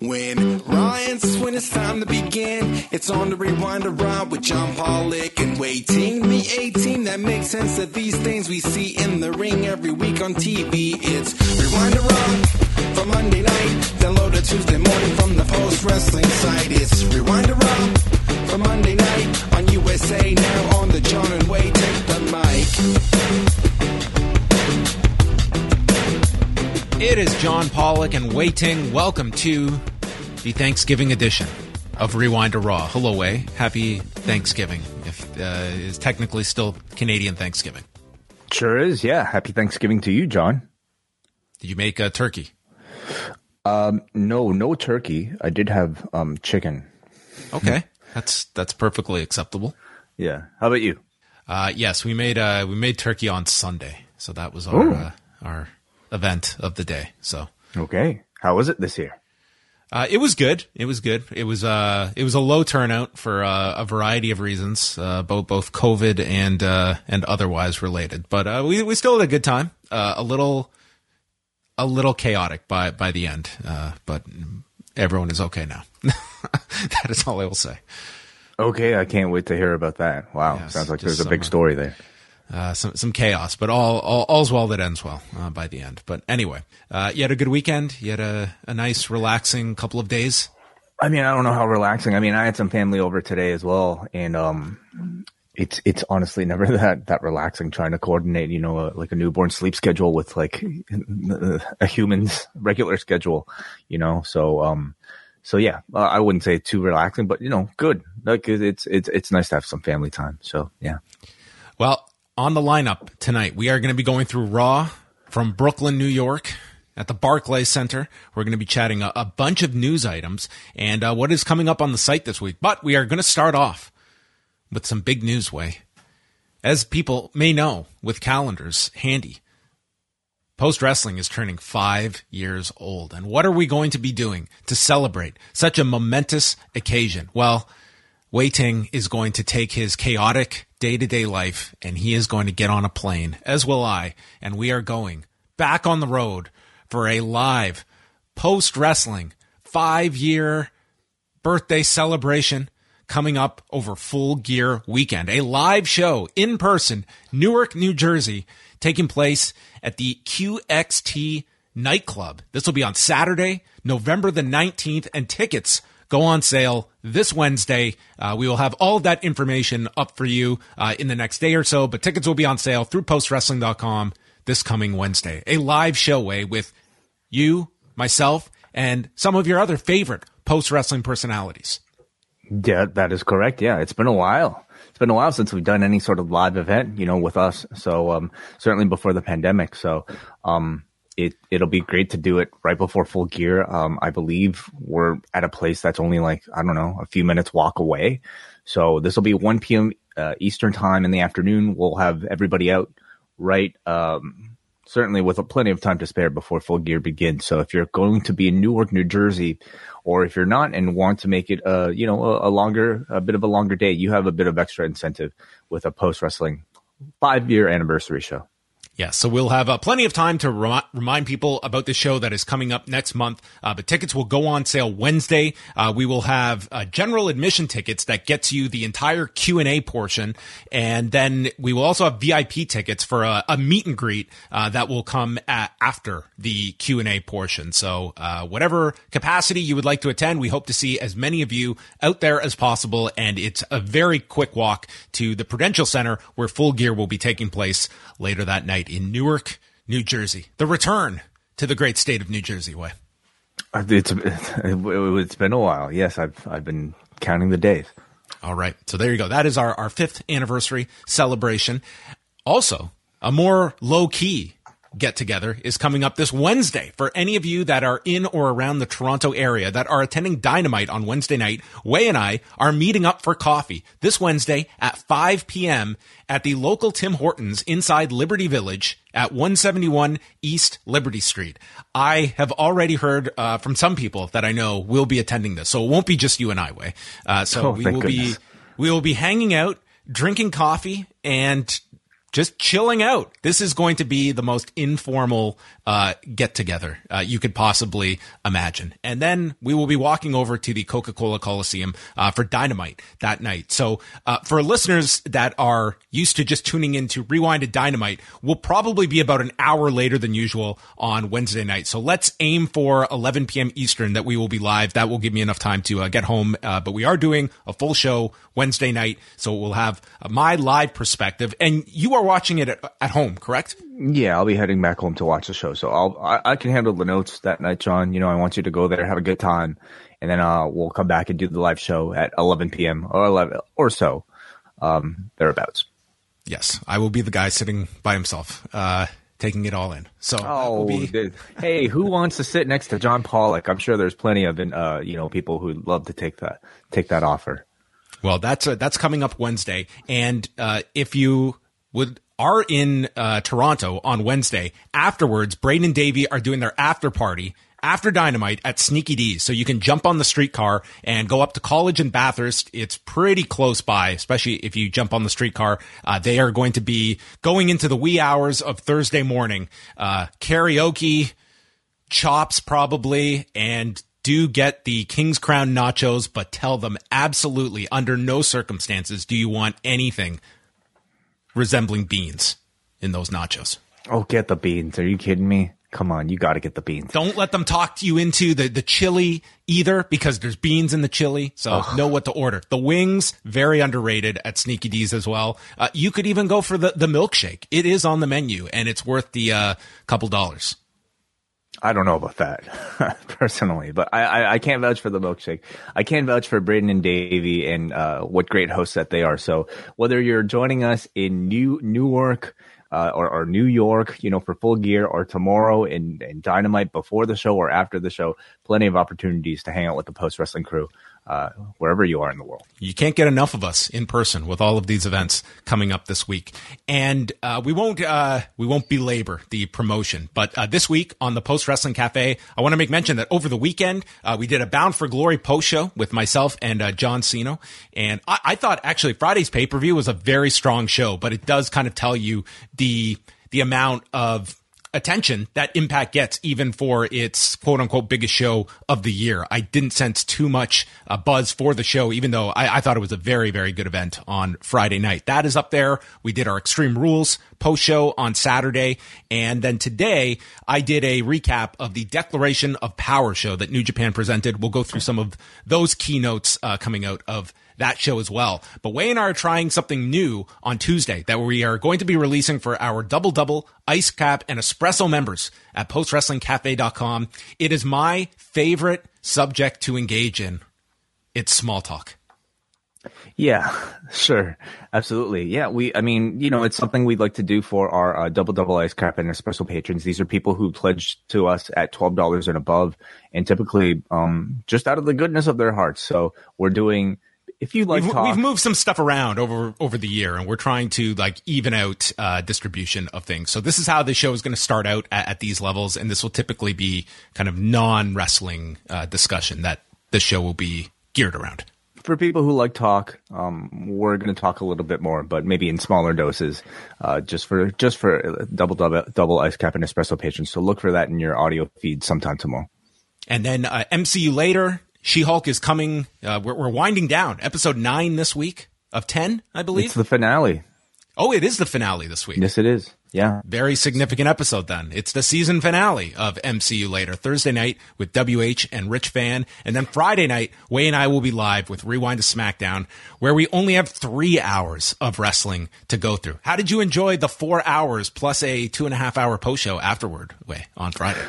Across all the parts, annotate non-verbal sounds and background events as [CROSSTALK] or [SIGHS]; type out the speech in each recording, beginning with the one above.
When Ryan's when it's time to begin, it's on the rewind around with John Pollock and Wai Ting the 18 that makes sense of these things we see in the ring every week on TV. It's rewind around for Monday night, download it Tuesday morning from the post wrestling site. It's rewind around for Monday night on USA now on the John and Wade take the mic. It is John Pollock and Wai Ting. Welcome to the Thanksgiving edition of Rewind to Raw. Hello, Way. Happy Thanksgiving. If uh, is technically still Canadian Thanksgiving. Sure is, yeah. Happy Thanksgiving to you, John. Did you make a turkey? Um, no, no turkey. I did have um, chicken. Okay, that's that's perfectly acceptable. Yeah. How about you? Uh, yes, we made uh, we made turkey on Sunday, so that was our uh, our event of the day. So Okay. How was it this year? Uh, it was good. It was good. It was uh, it was a low turnout for uh, a variety of reasons, uh, both both COVID and uh, and otherwise related. But uh, we we still had a good time. Uh, a little a little chaotic by by the end, uh, but everyone is okay now. [LAUGHS] that is all I will say. Okay, I can't wait to hear about that. Wow, Yes, sounds like there's a big uh, story there. Uh, some some chaos, but all, all all's well that ends well uh, by the end. But anyway, uh, you had a good weekend. You had a, a nice, relaxing couple of days. I mean, I don't know how relaxing. I mean, I had some family over today as well, and um, it's it's honestly never [LAUGHS] that that relaxing trying to coordinate, you know, a, like a newborn sleep schedule with like [LAUGHS] a human's [LAUGHS] regular schedule, you know. So um, so yeah, uh, I wouldn't say too relaxing, but you know, good. Like it's it's it's nice to have some family time. So yeah. Well, on the lineup tonight, we are going to be going through Raw from Brooklyn, New York. At the Barclays Center, we're going to be chatting a, a bunch of news items and uh, what is coming up on the site this week. But we are going to start off with some big news. Way, as people may know, with calendars handy, Post Wrestling is turning five years old. And what are we going to be doing to celebrate such a momentous occasion? Well, Wai Ting is going to take his chaotic day to day life and he is going to get on a plane, as will I. And we are going back on the road for a live post wrestling five year birthday celebration coming up over full gear weekend. A live show in person, Newark, New Jersey, taking place at the QXT nightclub. This will be on Saturday, November the 19th, and tickets go on sale this Wednesday. Uh, we will have all that information up for you uh, in the next day or so, but tickets will be on sale through postwrestling.com this coming Wednesday. A live show way with you, myself, and some of your other favorite post wrestling personalities. Yeah, that is correct. Yeah, it's been a while. It's been a while since we've done any sort of live event, you know, with us. So um, certainly before the pandemic. So um, it it'll be great to do it right before full gear. Um, I believe we're at a place that's only like I don't know a few minutes walk away. So this will be 1 p.m. Uh, Eastern time in the afternoon. We'll have everybody out right. Um, certainly with plenty of time to spare before full gear begins. So if you're going to be in Newark, New Jersey, or if you're not and want to make it, uh, you know, a, a longer, a bit of a longer day, you have a bit of extra incentive with a post wrestling five year anniversary show. Yeah, so we'll have uh, plenty of time to remi- remind people about the show that is coming up next month. Uh, but tickets will go on sale Wednesday. Uh, we will have uh, general admission tickets that gets you the entire Q and A portion, and then we will also have VIP tickets for a, a meet and greet uh, that will come at, after the Q and A portion. So uh, whatever capacity you would like to attend, we hope to see as many of you out there as possible. And it's a very quick walk to the Prudential Center where Full Gear will be taking place later that night in Newark, New Jersey. The return to the great state of New Jersey way. Uh, It's [LAUGHS] it's been a while. Yes, I've I've been counting the days. All right. So there you go. That is our, our fifth anniversary celebration. Also, a more low key get together is coming up this Wednesday. For any of you that are in or around the Toronto area that are attending Dynamite on Wednesday night, Way and I are meeting up for coffee this Wednesday at 5 p.m. at the local Tim Hortons inside Liberty Village at 171 East Liberty Street. I have already heard uh, from some people that I know will be attending this, so it won't be just you and I, Way. Uh, so Oh, we will goodness. be we will be hanging out, drinking coffee, and just chilling out. This is going to be the most informal uh, get together uh, you could possibly imagine. And then we will be walking over to the Coca Cola Coliseum uh, for Dynamite that night. So uh, for listeners that are used to just tuning into Rewinded Dynamite, we'll probably be about an hour later than usual on Wednesday night. So let's aim for 11 p.m. Eastern that we will be live. That will give me enough time to uh, get home. Uh, but we are doing a full show Wednesday night, so we'll have my live perspective. And you are watching it at, at home, correct? Yeah, I'll be heading back home to watch the show, so I'll I, I can handle the notes that night, John. You know, I want you to go there, have a good time, and then uh, we'll come back and do the live show at 11 p.m. or 11 or so, um, thereabouts. Yes, I will be the guy sitting by himself, uh, taking it all in. So Oh, be- hey, who wants to sit next to John Pollock? I'm sure there's plenty of uh, you know people who love to take that take that offer. Well, that's uh, that's coming up Wednesday, and uh, if you would are in uh, Toronto on Wednesday afterwards, Braden and Davey are doing their after party after Dynamite at Sneaky Dee's, so you can jump on the streetcar and go up to College and Bathurst. It's pretty close by, especially if you jump on the streetcar. Uh, they are going to be going into the wee hours of Thursday morning, uh, karaoke chops probably and do get the King's Crown nachos, but tell them absolutely under no circumstances do you want anything resembling beans in those nachos. Oh, get the beans! Are you kidding me? Come on, you got to get the beans. Don't let them talk you into the, the chili either because there's beans in the chili. So know what to order. The wings, very underrated at Sneaky Dee's as well. Uh, you could even go for the, the milkshake. It is on the menu and it's worth the uh, couple dollars. I don't know about that [LAUGHS] personally, but I, I, I can't vouch for the milkshake. I can vouch for Braden and Davey and uh, what great hosts that they are. So whether you're joining us in New Newark uh, or, or New York, you know, for full gear, or tomorrow in, in Dynamite before the show or after the show, plenty of opportunities to hang out with the post wrestling crew uh, wherever you are in the world. You can't get enough of us in person with all of these events coming up this week, and uh, we won't uh, we won't belabor the promotion. But uh, this week on the Post Wrestling Cafe, I want to make mention that over the weekend uh, we did a Bound for Glory post show with myself and uh, John Cena, and I, I thought actually Friday's pay per view was a very strong show, but it does kind of tell you the the amount of attention that Impact gets, even for its quote unquote biggest show of the year. I didn't sense too much uh, buzz for the show, even though I, I thought it was a very, very good event on Friday night. That is up there. We did our Extreme Rules post show on Saturday. And then today I did a recap of the Declaration of Power show that New Japan presented. We'll go through some of those keynotes uh, coming out of that show as well. But Way and I are trying something new on Tuesday that we are going to be releasing for our double double ice cap and espresso members at postwrestlingcafe.com. It is my favorite subject to engage in. It's small talk. Yeah, sure. Absolutely. Yeah, we, I mean, you know, it's something we'd like to do for our uh, double double ice cap and espresso patrons. These are people who pledge to us at $12 and above and typically, um, just out of the goodness of their hearts. So we're doing, if you like We've, talk, we've moved some stuff around over over the year, and we're trying to like even out uh, distribution of things. So this is how the show is going to start out at, at these levels, and this will typically be kind of non wrestling uh, discussion that the show will be geared around. for people who like talk, um, we're going to talk a little bit more, but maybe in smaller doses, uh, just for just for double double double ice cap and espresso patrons. So look for that in your audio feed sometime tomorrow. And then uh, MCU later, She Hulk is coming. Uh, we're, we're winding down. Episode nine this week of ten, I believe. It's the finale. oh, it is the finale this week. Yes, it is. Yeah. Very significant episode then. It's the season finale of MCU later. Thursday night with WH and Rich Fann. And then Friday night, Way and I will be live with Rewind to SmackDown, where we only have three hours of wrestling to go through. How did you enjoy the four hours plus a two and a half hour post show afterward, Way, on Friday?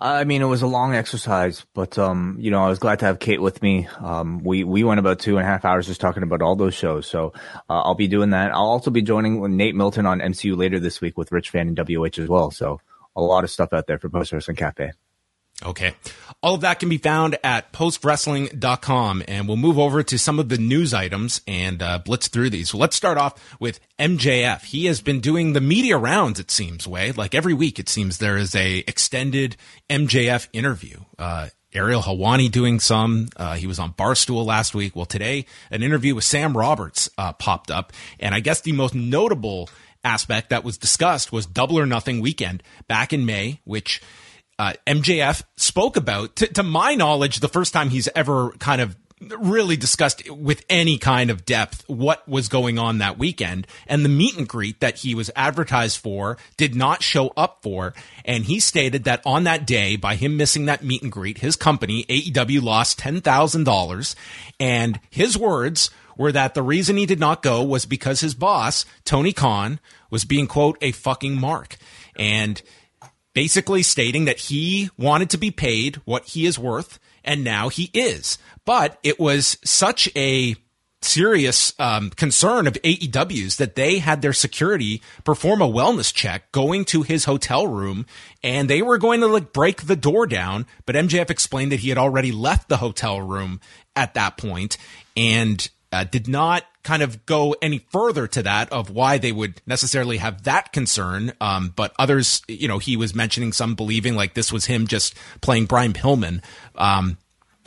I mean, it was a long exercise, but um, you know, I was glad to have Kate with me. Um, we we went about two and a half hours just talking about all those shows. So uh, I'll be doing that. I'll also be joining Nate Milton on MCU later this week with Rich Fann and WH as well. So a lot of stuff out there for Post Wrestling Cafe. Okay. All of that can be found at postwrestling.com and we'll move over to some of the news items and uh, blitz through these. Let's start off with MJF. He has been doing the media rounds, it seems, way. Like every week, it seems there is a extended MJF interview. Uh, Ariel Helwani doing some. Uh, he was on Barstool last week. Well, today, an interview with Sam Roberts uh, popped up. And I guess the most notable aspect that was discussed was Double or Nothing weekend back in May, which uh, MJF spoke about, to, to my knowledge, the first time he's ever kind of really discussed with any kind of depth what was going on that weekend. And the meet and greet that he was advertised for did not show up for. And he stated that on that day, by him missing that meet and greet, his company, AEW, lost $10,000. And his words were that the reason he did not go was because his boss, Tony Khan, was being, quote, a fucking mark. And basically stating that he wanted to be paid what he is worth, and now he is. But it was such a serious um, concern of AEW's that they had their security perform a wellness check going to his hotel room and they were going to like break the door down but MJF explained that he had already left the hotel room at that point and uh, did not kind of go any further to that of why they would necessarily have that concern. Um, but others, you know, he was mentioning some believing like this was him just playing Brian Pillman. Um,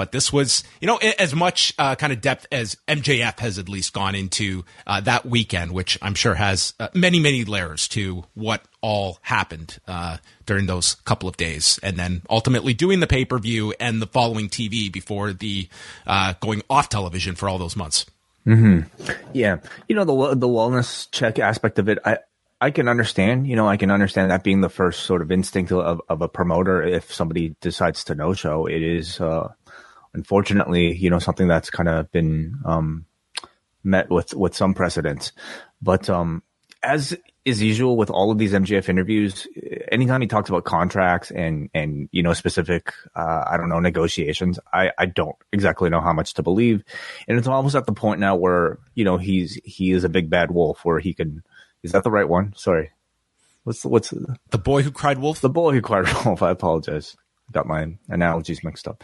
but this was, you know, as much uh, kind of depth as MJF has at least gone into uh, that weekend, which I'm sure has uh, many, many layers to what all happened uh, during those couple of days, and then ultimately doing the pay per view and the following TV before the uh, going off television for all those months. Mm-hmm. Yeah, you know the the wellness check aspect of it. I I can understand. You know, I can understand that being the first sort of instinct of of a promoter. If somebody decides to no show, it is uh, unfortunately, you know, something that's kind of been um, met with with some precedents. But um, as is usual with all of these MJF interviews, anytime he talks about contracts and and you know specific, uh, I don't know negotiations, I I don't exactly know how much to believe, and it's almost at the point now where you know he's he is a big bad wolf where he can. Is that the right one? Sorry. What's what's the boy who cried wolf? The boy who cried [LAUGHS] wolf. I apologize. Got my analogies mixed up.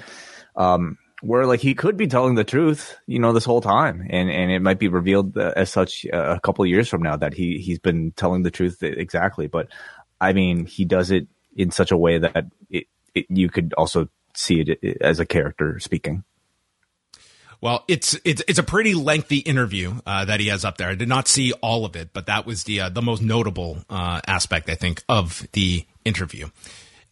Um, where like he could be telling the truth, you know, this whole time, and and it might be revealed as such a couple years from now that he he's been telling the truth exactly. But I mean, he does it in such a way that it, it, you could also see it as a character speaking. Well, it's it's it's a pretty lengthy interview uh, that he has up there. I did not see all of it, but that was the uh, the most notable uh, aspect I think of the interview.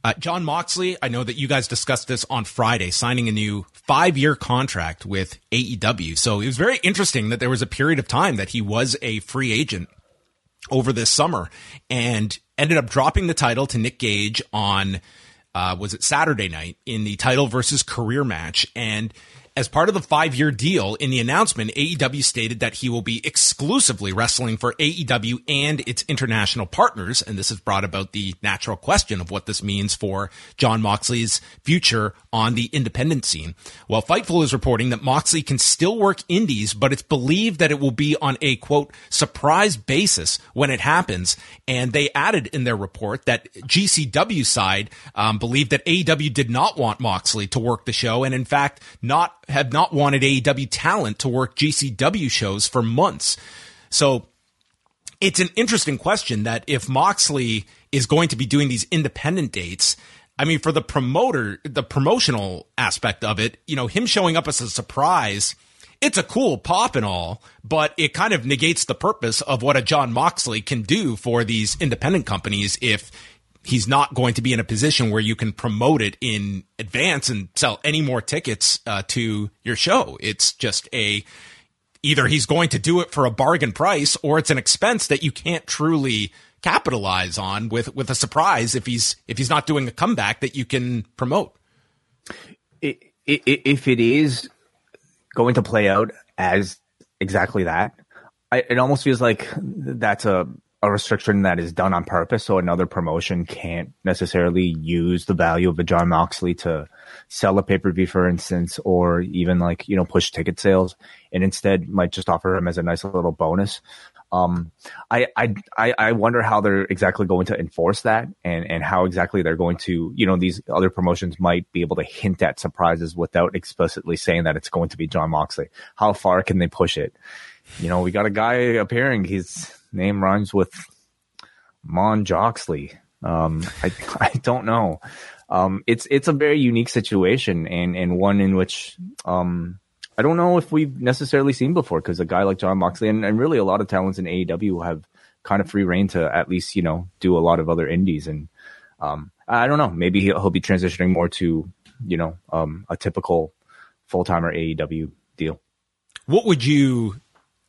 Uh, Jon Moxley, I know that you guys discussed this on Friday, signing a new five year contract with AEW. So it was very interesting that there was a period of time that he was a free agent over this summer and ended up dropping the title to Nick Gage on, uh, was it Saturday night in the title versus career match. And as part of the five year deal, in the announcement, AEW stated that he will be exclusively wrestling for AEW and its international partners. And this has brought about the natural question of what this means for John Moxley's future on the independent scene. Well, Fightful is reporting that Moxley can still work indies, but it's believed that it will be on a quote, surprise basis when it happens. And they added in their report that GCW side um, believed that AEW did not want Moxley to work the show. And in fact, not have not wanted AEW talent to work GCW shows for months. So it's an interesting question that if Moxley is going to be doing these independent dates, I mean, for the promoter, the promotional aspect of it, you know, him showing up as a surprise, it's a cool pop and all, but it kind of negates the purpose of what a John Moxley can do for these independent companies if he's not going to be in a position where you can promote it in advance and sell any more tickets uh, to your show. It's just a either he's going to do it for a bargain price or it's an expense that you can't truly capitalize on with with a surprise if he's if he's not doing a comeback that you can promote. If it is going to play out as exactly that, it almost feels like that's a a restriction that is done on purpose so another promotion can't necessarily use the value of a John Moxley to sell a pay-per-view for instance or even like you know push ticket sales and instead might just offer him as a nice little bonus. Um, I, I I wonder how they're exactly going to enforce that and and how exactly they're going to you know these other promotions might be able to hint at surprises without explicitly saying that it's going to be John Moxley. How far can they push it? You know we got a guy appearing. He's name rhymes with Mon Joxley. Um, I, [LAUGHS] I don't know. Um, it's, it's a very unique situation and, and one in which, um, I don't know if we've necessarily seen before because a guy like John Moxley and, and really a lot of talents in AEW have kind of free reign to at least, you know, do a lot of other indies. And, um, I don't know, maybe he'll, he'll be transitioning more to, you know, um, a typical full timer AEW deal. What would you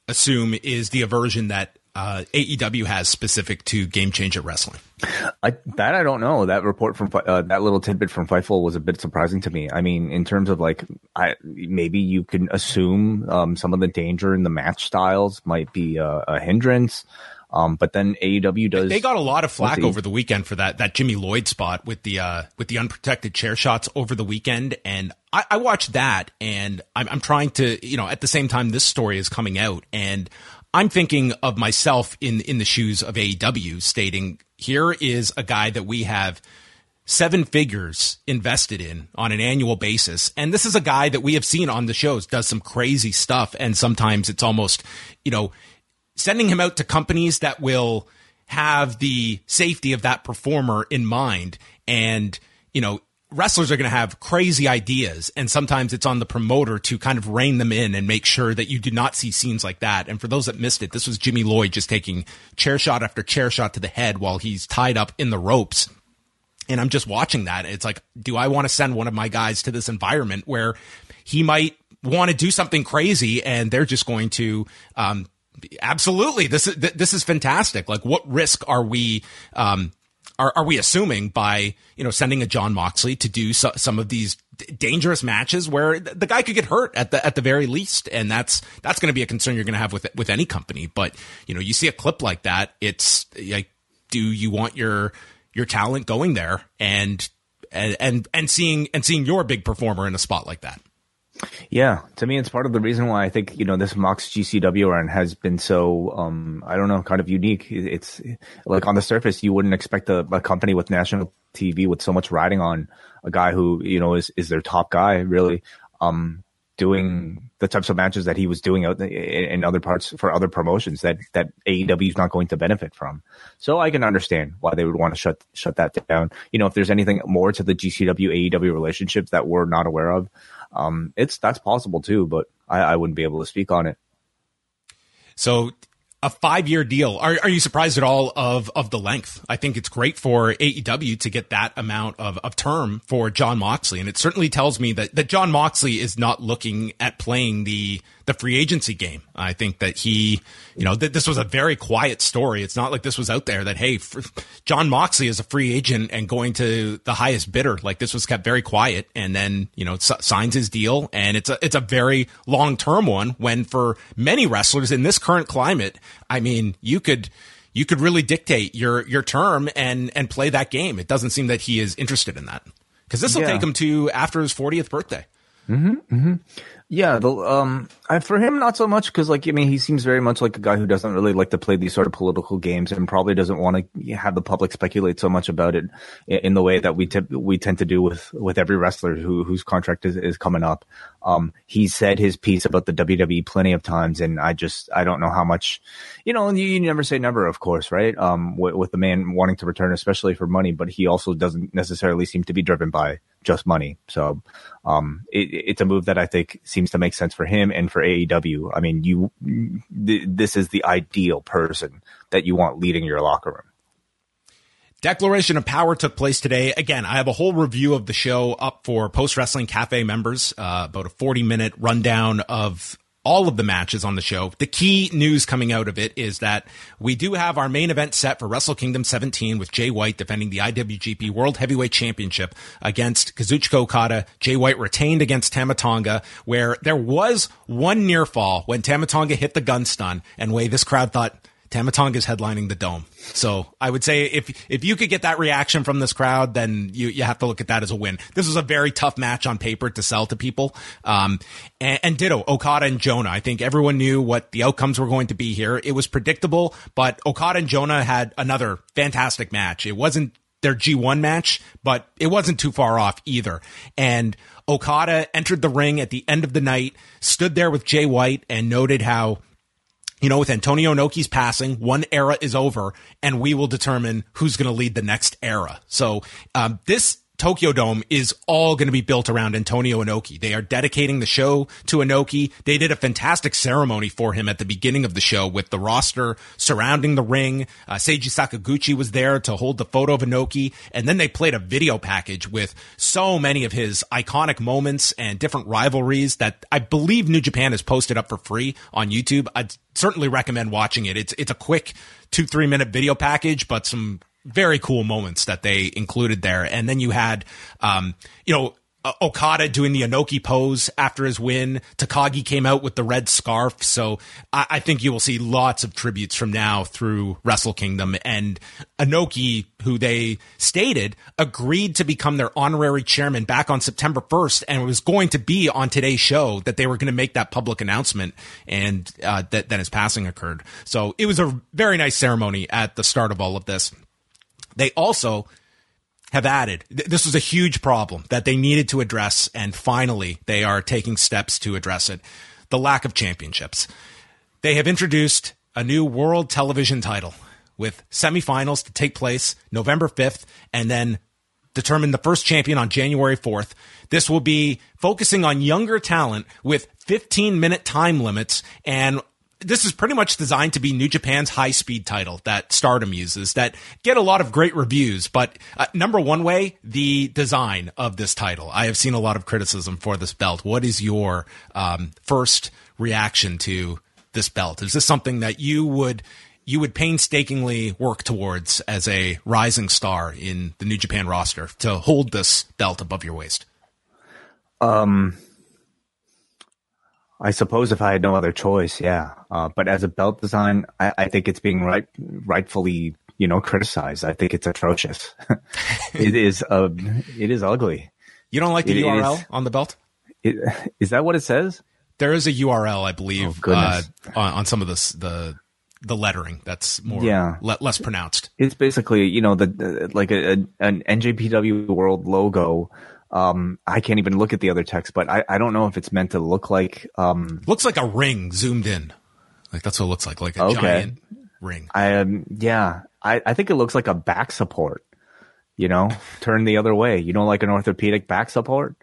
assume is the aversion that uh, AEW has specific to Game Changer Wrestling? I, that I don't know. That report from uh, that little tidbit from Fightful was a bit surprising to me. I mean, in terms of like, I maybe you can assume um, some of the danger in the match styles might be a, a hindrance. Um, but then AEW does. They got a lot of flack over the weekend for that that Jimmy Lloyd spot with the uh, with the unprotected chair shots over the weekend, and I, I watched that, and I'm, I'm trying to, you know, at the same time this story is coming out, and I'm thinking of myself in in the shoes of AEW, stating here is a guy that we have seven figures invested in on an annual basis. And this is a guy that we have seen on the shows does some crazy stuff. And sometimes it's almost, you know, sending him out to companies that will have the safety of that performer in mind. And, you know, wrestlers are going to have crazy ideas and sometimes it's on the promoter to kind of rein them in and make sure that you do not see scenes like that. And for those that missed it this was jimmy lloyd just taking chair shot after chair shot to the head while he's tied up in the ropes. And i'm just watching that it's like do i want to send one of my guys to this environment where he might want to do something crazy and they're just going to um, absolutely this is this is fantastic. Like what risk are we um, are, are we assuming by you know sending a John Moxley to do so, some of these d- dangerous matches where the guy could get hurt at the at the very least, and that's that's going to be a concern you're going to have with with any company. But you know, you see a clip like that, it's like, do you want your your talent going there and and and and seeing and seeing your big performer in a spot like that? Yeah, to me, it's part of the reason why I think you know this Mox GCW run has been so um, I don't know, kind of unique. It's like on the surface, you wouldn't expect a, a, company with national TV with so much riding on a guy who you know is is their top guy, really, um, doing the types of matches that he was doing out in, other parts for other promotions that that AEW is not going to benefit from. So I can understand why they would want to shut shut that down. You know, if there's anything more to the GCW AEW relationships that we're not aware of um, it's that's possible too, but I, I wouldn't be able to speak on it. So a five year deal. Are, are you surprised at all of, of the length? I think it's great for AEW to get that amount of, of term for John Moxley. And it certainly tells me that, that John Moxley is not looking at playing the, the free agency game. I think that he, you know, th- this was a very quiet story. It's not like this was out there that, hey, John Moxley is a free agent and going to the highest bidder. Like this was kept very quiet and then, you know, s- signs his deal. And it's a, it's a very long term one when for many wrestlers in this current climate, I mean, you could, you could really dictate your, your term and, and play that game. It doesn't seem that he is interested in that because this will yeah. take him to after his 40th birthday. Mm-hmm, mm-hmm. Yeah, the, um, I, for him, not so much because, like, I mean, he seems very much like a guy who doesn't really like to play these sort of political games and probably doesn't want to have the public speculate so much about it in, the way that we tip, we tend to do with with every wrestler who whose contract is, is coming up. Um, he said his piece about the WWE plenty of times, and I just I don't know how much, you know, you, you never say never, of course, right? Um, with, with the man wanting to return, especially for money, but he also doesn't necessarily seem to be driven by just money. So, um, it, it's a move that I think seems to make sense for him and for AEW. I mean, you, th- this is the ideal person that you want leading your locker room. Declaration of Power took place today. Again, I have a whole review of the show up for Post Wrestling Cafe members, uh, about a 40 minute rundown of all of the matches on the show. The key news coming out of it is that we do have our main event set for Wrestle Kingdom 17 with Jay White defending the IWGP World Heavyweight Championship against Kazuchika Okada. Jay White retained against Tama Tonga, where there was one near fall when Tama Tonga hit the gun stun, and way this crowd thought Tama Tonga is headlining the dome. So I would say if if you could get that reaction from this crowd, then you, you have to look at that as a win. This was a very tough match on paper to sell to people. Um, and, and ditto, Okada and Jonah. I think everyone knew what the outcomes were going to be here. It was predictable, but Okada and Jonah had another fantastic match. It wasn't their G1 match, but it wasn't too far off either. And Okada entered the ring at the end of the night, stood there with Jay White and noted how you know, with Antonio Inoki's passing, one era is over, and we will determine who's going to lead the next era. So um, this Tokyo Dome is all going to be built around Antonio Inoki. They are dedicating the show to Inoki. They did a fantastic ceremony for him at the beginning of the show with the roster surrounding the ring. Uh, Seiji Sakaguchi was there to hold the photo of Inoki. And then they played a video package with so many of his iconic moments and different rivalries that I believe New Japan has posted up for free on YouTube. I'd certainly recommend watching it. It's, it's a quick two, three minute video package, but some very cool moments that they included there. And then you had, um, you know, Okada doing the Inoki pose after his win. Takagi came out with the red scarf. So I, I, think you will see lots of tributes from now through Wrestle Kingdom. And Inoki, who they stated agreed to become their honorary chairman back on September 1st and it was going to be on today's show that they were going to make that public announcement and uh, that then his passing occurred. So it was a very nice ceremony at the start of all of this. They also have added this was a huge problem that they needed to address, and finally they are taking steps to address it the lack of championships. They have introduced a new world television title with semifinals to take place November 5th and then determine the first champion on January 4th. This will be focusing on younger talent with 15 minute time limits and this is pretty much designed to be New Japan's high speed title that Stardom uses that get a lot of great reviews. But uh, number one way, the design of this title. I have seen a lot of criticism for this belt. What is your um, first reaction to this belt? Is this something that you would you would painstakingly work towards as a rising star in the New Japan roster to hold this belt above your waist? Um, I suppose if I had no other choice, yeah. Uh, but as a belt design, I, I, think it's being right, rightfully, you know, criticized. I think it's atrocious. [LAUGHS] it is, uh, it is ugly. You don't like the it, URL is, on the belt? It, is that what it says? There is a URL, I believe, oh, uh, on, on, some of this, the, the lettering that's more yeah. Le- less pronounced. It's basically, you know, the, the like a, a, an NJPW World logo um, I can't even look at the other text, but I, I don't know if it's meant to look like. Um, looks like a ring zoomed in. Like that's what it looks like, like a okay. giant ring. I um, yeah, I, I think it looks like a back support. You know, turn the other way. You know, like an orthopedic back support.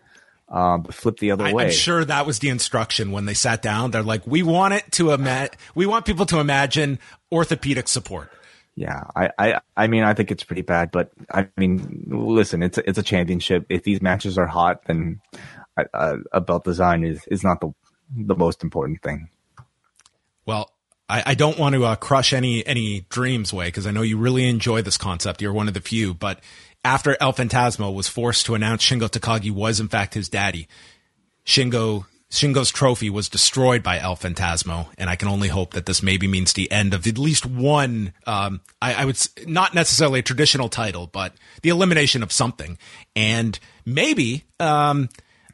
Um, flip the other I, way. I'm sure that was the instruction when they sat down. They're like, we want it to ima- we want people to imagine orthopedic support. Yeah, I, I, I mean, I think it's pretty bad, but I mean, listen, it's a, it's a championship. If these matches are hot, then a, a belt design is is not the the most important thing. Well, I, I don't want to uh, crush any any dreams way because I know you really enjoy this concept. You're one of the few, but after El Phantasmo was forced to announce Shingo Takagi was in fact his daddy, Shingo Shingo's trophy was destroyed by El Phantasmo, and I can only hope that this maybe means the end of at least one. Um, I, I, would not necessarily a traditional title, but the elimination of something, and maybe. Um,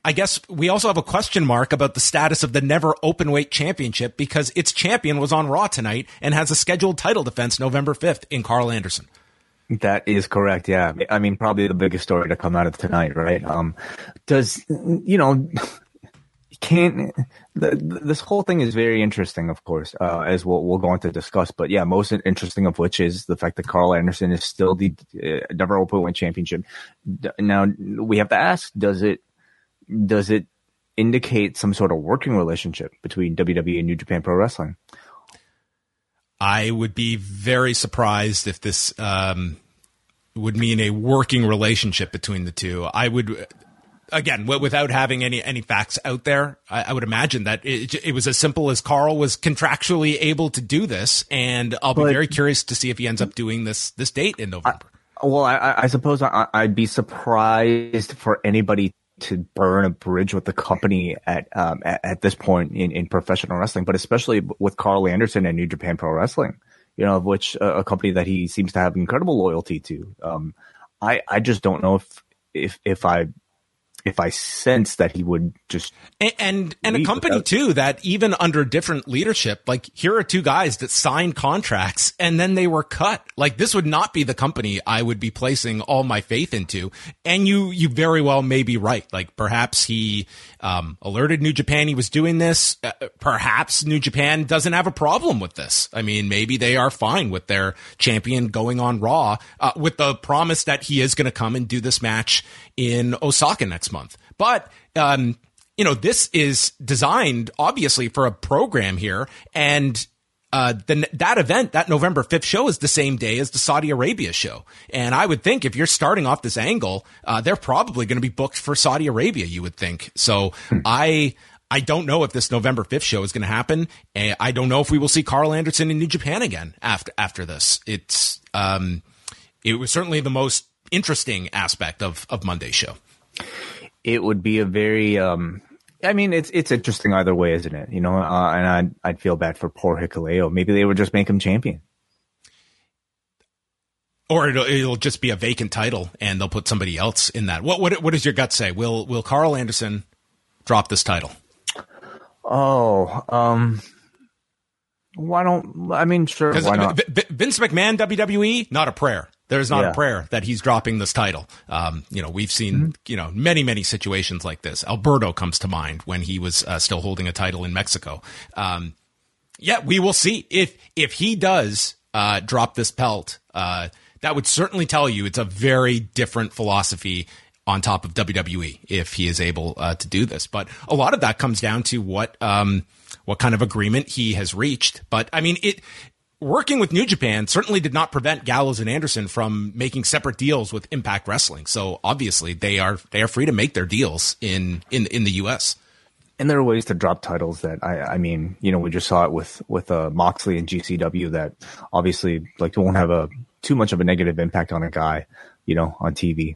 I guess we also have a question mark about the status of the never openweight championship because its champion was on Raw tonight and has a scheduled title defense November 5th in Karl Anderson. That is correct. Yeah. I mean, probably the biggest story to come out of tonight, right? Um, does, you know, can't the, this whole thing is very interesting of course uh, as we'll, we'll go on to discuss but yeah most interesting of which is the fact that karl anderson is still the uh, never open championship. Now we have to ask does it does it indicate some sort of working relationship between wwe and new japan pro wrestling? I would be very surprised if this um, would mean a working relationship between the two. I would again, without having any any facts out there, I, I would imagine that it, it, was as simple as Karl was contractually able to do this, and I'll be but, very curious to see if he ends up doing this this date in November. I, well, I, I suppose I, would be surprised for anybody to burn a bridge with the company at um, at, at, this point in, in professional wrestling, but especially with Karl Anderson and New Japan Pro Wrestling, you know, of which uh, a company that he seems to have incredible loyalty to. Um, I I just don't know if if if I if I sense that he would just and and, and a company without- too that even under different leadership, like here are two guys that signed contracts and then they were cut. Like this would not be the company I would be placing all my faith into. And you you very well may be right. Like perhaps he um, alerted New Japan he was doing this. Uh, perhaps New Japan doesn't have a problem with this. I mean, maybe they are fine with their champion going on Raw uh, with the promise that he is going to come and do this match in Osaka next month. But um, you know, this is designed obviously for a program here, and uh, the, that event, that November 5th show is the same day as the Saudi Arabia show. And I would think if you're starting off this angle, uh, they're probably going to be booked for Saudi Arabia, you would think. So hmm. I, I don't know if this November 5th show is going to happen. I don't know if we will see Karl Anderson in New Japan again after, after this. It's, um, it was certainly the most interesting aspect of, of Monday's show. It would be a very, um, I mean, it's it's interesting either way, isn't it? You know, uh, and I'd I'd feel bad for poor Hikuleo. Maybe they would just make him champion, or it'll, it'll just be a vacant title, and they'll put somebody else in that. What what what does your gut say? Will Will Karl Anderson drop this title? Oh, um, why don't I mean sure? Why not? Vince McMahon WWE, not a prayer. There's not yeah. a prayer that he's dropping this title. Um, you know, we've seen, mm-hmm. you know, many, many situations like this. Alberto comes to mind when he was uh, still holding a title in Mexico. Um, yeah, we will see if, if he does, uh, drop this pelt, uh, that would certainly tell you it's a very different philosophy on top of WWE if he is able uh, to do this. But a lot of that comes down to what, um, what kind of agreement he has reached. But I mean, it, working with New Japan certainly did not prevent Gallows and Anderson from making separate deals with Impact Wrestling. So obviously they are they are free to make their deals in in in the US. And there are ways to drop titles that I I mean, you know, we just saw it with with uh, Moxley and GCW that obviously like won't have a too much of a negative impact on a guy, you know, on TV.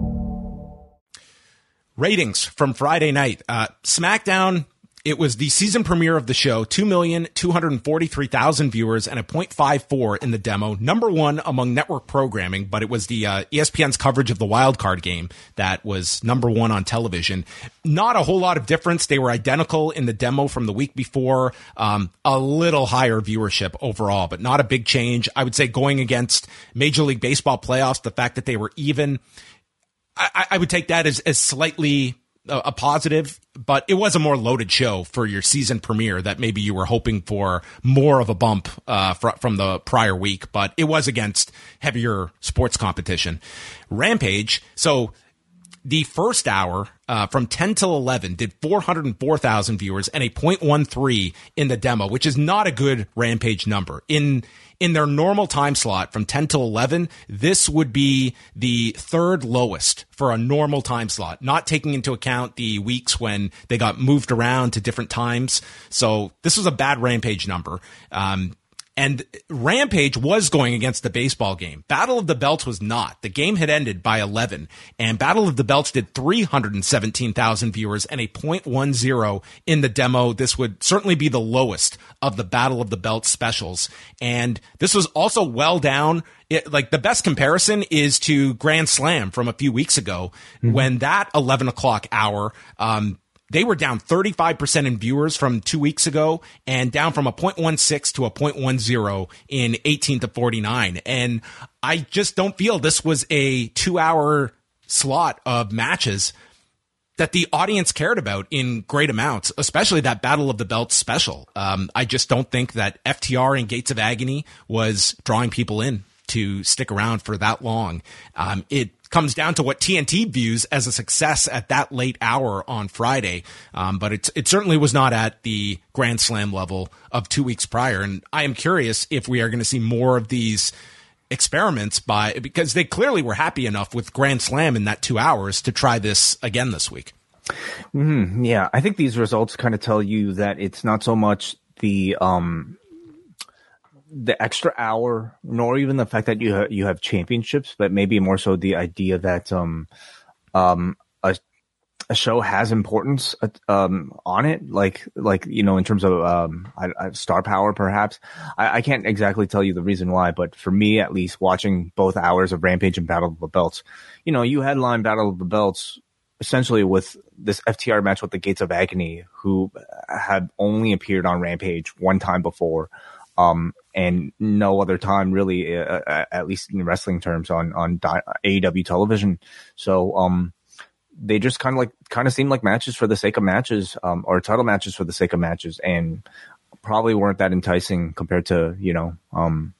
Ratings from Friday night. Uh, SmackDown, it was the season premiere of the show, 2,243,000 viewers and a 0.54 in the demo. Number one among network programming, but it was the uh, ESPN's coverage of the wild card game that was number one on television. Not a whole lot of difference. They were identical in the demo from the week before. Um, a little higher viewership overall, but not a big change. I would say going against Major League Baseball playoffs, the fact that they were even I, I would take that as, as slightly a, a, positive, but it was a more loaded show for your season premiere that maybe you were hoping for more of a bump uh, fr- from the prior week, but it was against heavier sports competition. Rampage, so the first hour uh, from 10 till 11 did 404,000 viewers and a 0.13 in the demo, which is not a good Rampage number. In in their normal time slot from 10 to 11, this would be the third lowest for a normal time slot, not taking into account the weeks when they got moved around to different times. So this was a bad rampage number. Um, And Rampage was going against the baseball game. Battle of the Belts was not. The game had ended by 11 and Battle of the Belts did 317,000 viewers and a 0.10 in the demo. This would certainly be the lowest of the Battle of the Belts specials. And this was also well down. It, like the best comparison is to Grand Slam from a few weeks ago mm-hmm. when that 11 o'clock hour, um, they were down 35% in viewers from two weeks ago and down from a 0.16 to a 0.10 in 18 to 49. And I just don't feel this was a two hour slot of matches that the audience cared about in great amounts, especially that Battle of the Belts special. Um, I just don't think that FTR and Gates of Agony was drawing people in to stick around for that long. Um, it comes down to what TNT views as a success at that late hour on Friday. Um, but it, it certainly was not at the Grand Slam level of two weeks prior. And I am curious if we are going to see more of these experiments by because they clearly were happy enough with Grand Slam in that two hours to try this again this week. Mm, yeah, I think these results kind of tell you that it's not so much the um the extra hour, nor even the fact that you ha- you have championships, but maybe more so the idea that um um a a show has importance uh, um on it, like like you know in terms of um I, I, star power, perhaps. I, I can't exactly tell you the reason why, but for me at least, watching both hours of Rampage and Battle of the Belts, you know, you headline Battle of the Belts essentially with this FTR match with the Gates of Agony, who had only appeared on Rampage one time before um, and no other time really, uh, uh at least in wrestling terms, on on AEW television. So um, they just kind of like kind of seemed like matches for the sake of matches, um, or title matches for the sake of matches, and probably weren't that enticing compared to you know um,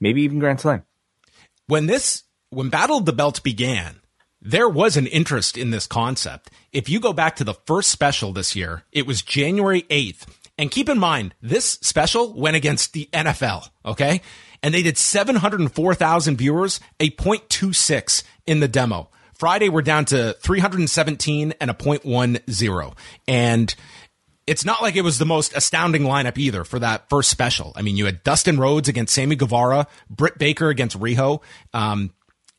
maybe even Grand Slam. When this when Battle of the Belts began, there was an interest in this concept. If you go back to the first special this year, it was January 8th. And keep in mind, this special went against the NFL, okay? And they did 704,000 viewers, a 0.26 in the demo. Friday, we're down to 317 and a 0.10. And it's not like it was the most astounding lineup either for that first special. I mean, you had Dustin Rhodes against Sammy Guevara, Britt Baker against Riho. Um,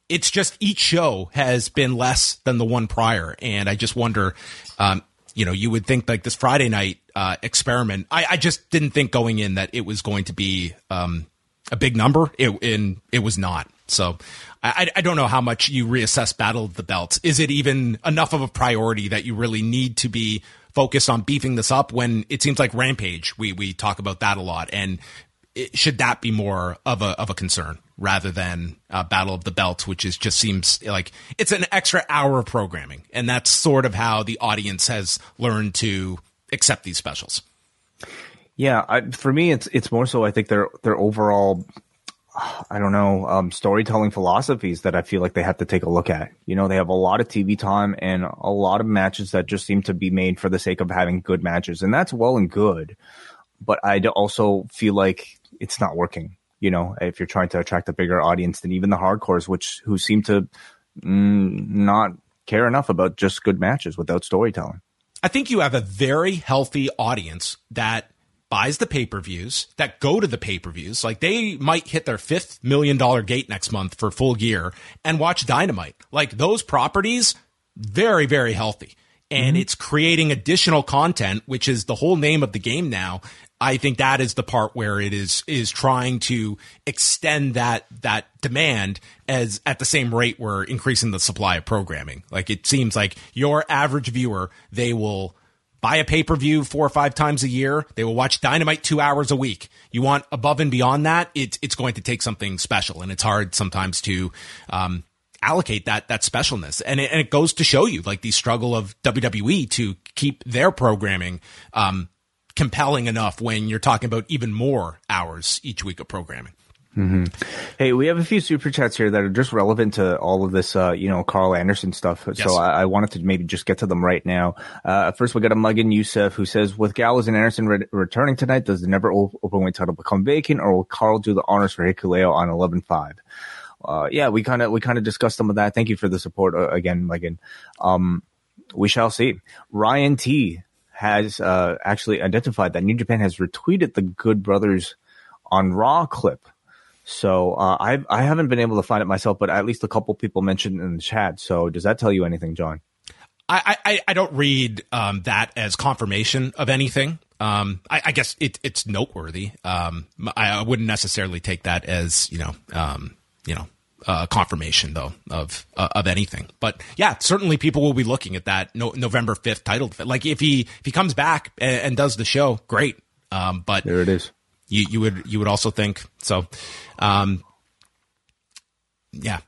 it's just each show has been less than the one prior. And I just wonder, um, you know, you would think like this Friday night uh, experiment. I, I, just didn't think going in that it was going to be um, a big number. It in it was not. So I, I don't know how much you reassess Battle of the Belts. Is it even enough of a priority that you really need to be focused on beefing this up when it seems like Rampage? We we talk about that a lot, and it, should that be more of a of a concern? Rather than uh, Battle of the Belts, which is just seems like it's an extra hour of programming, and that's sort of how the audience has learned to accept these specials. Yeah, I, for me, it's it's more so. I think their their overall, I don't know, um, storytelling philosophies that I feel like they have to take a look at. You know, they have a lot of TV time and a lot of matches that just seem to be made for the sake of having good matches, and that's well and good. But I also feel like it's not working you know, if you're trying to attract a bigger audience than even the hardcores, which who seem to mm, not care enough about just good matches without storytelling. I think you have a very healthy audience that buys the pay per views, that go to the pay per views. Like they might hit their fifth million dollar gate next month for full gear and watch Dynamite. Like those properties, very, very healthy. And mm-hmm. it's creating additional content, which is the whole name of the game now. I think that is the part where it is is trying to extend that that demand as at the same rate we're increasing the supply of programming. Like it seems like your average viewer, they will buy a pay-per-view four or five times a year. They will watch Dynamite 2 hours a week. You want above and beyond that, it's it's going to take something special and it's hard sometimes to um, allocate that that specialness. And it, and it goes to show you like the struggle of WWE to keep their programming um, compelling enough when you're talking about even more hours each week of programming. Mm-hmm. Hey, we have a few super chats here that are just relevant to all of this, uh, you know, Karl Anderson stuff. Yes. So I, I, wanted to maybe just get to them right now. Uh, first, we got a Muggin Youssef who says, with Gallows and Anderson re- returning tonight, does the never openweight title become vacant, or will Karl do the honors for Hikuleo on 11-5? Uh, yeah, we kind of we kind of discussed some of that. Thank you for the support uh, again, Megan. Um, we shall see. Ryan T has uh, actually identified that New Japan has retweeted the Good Brothers on Raw clip. So uh, I I haven't been able to find it myself, but at least a couple people mentioned in the chat. So does that tell you anything, John? I I, I don't read um, that as confirmation of anything. Um, I, I, guess it, it's noteworthy. Um, I, I, wouldn't necessarily take that as you know, um, you know, uh, confirmation though of uh, of anything. But yeah, certainly people will be looking at that no, November fifth title. Like if he if he comes back and, and does the show, great. Um, but there it is. You you would you would also think so. Um, yeah.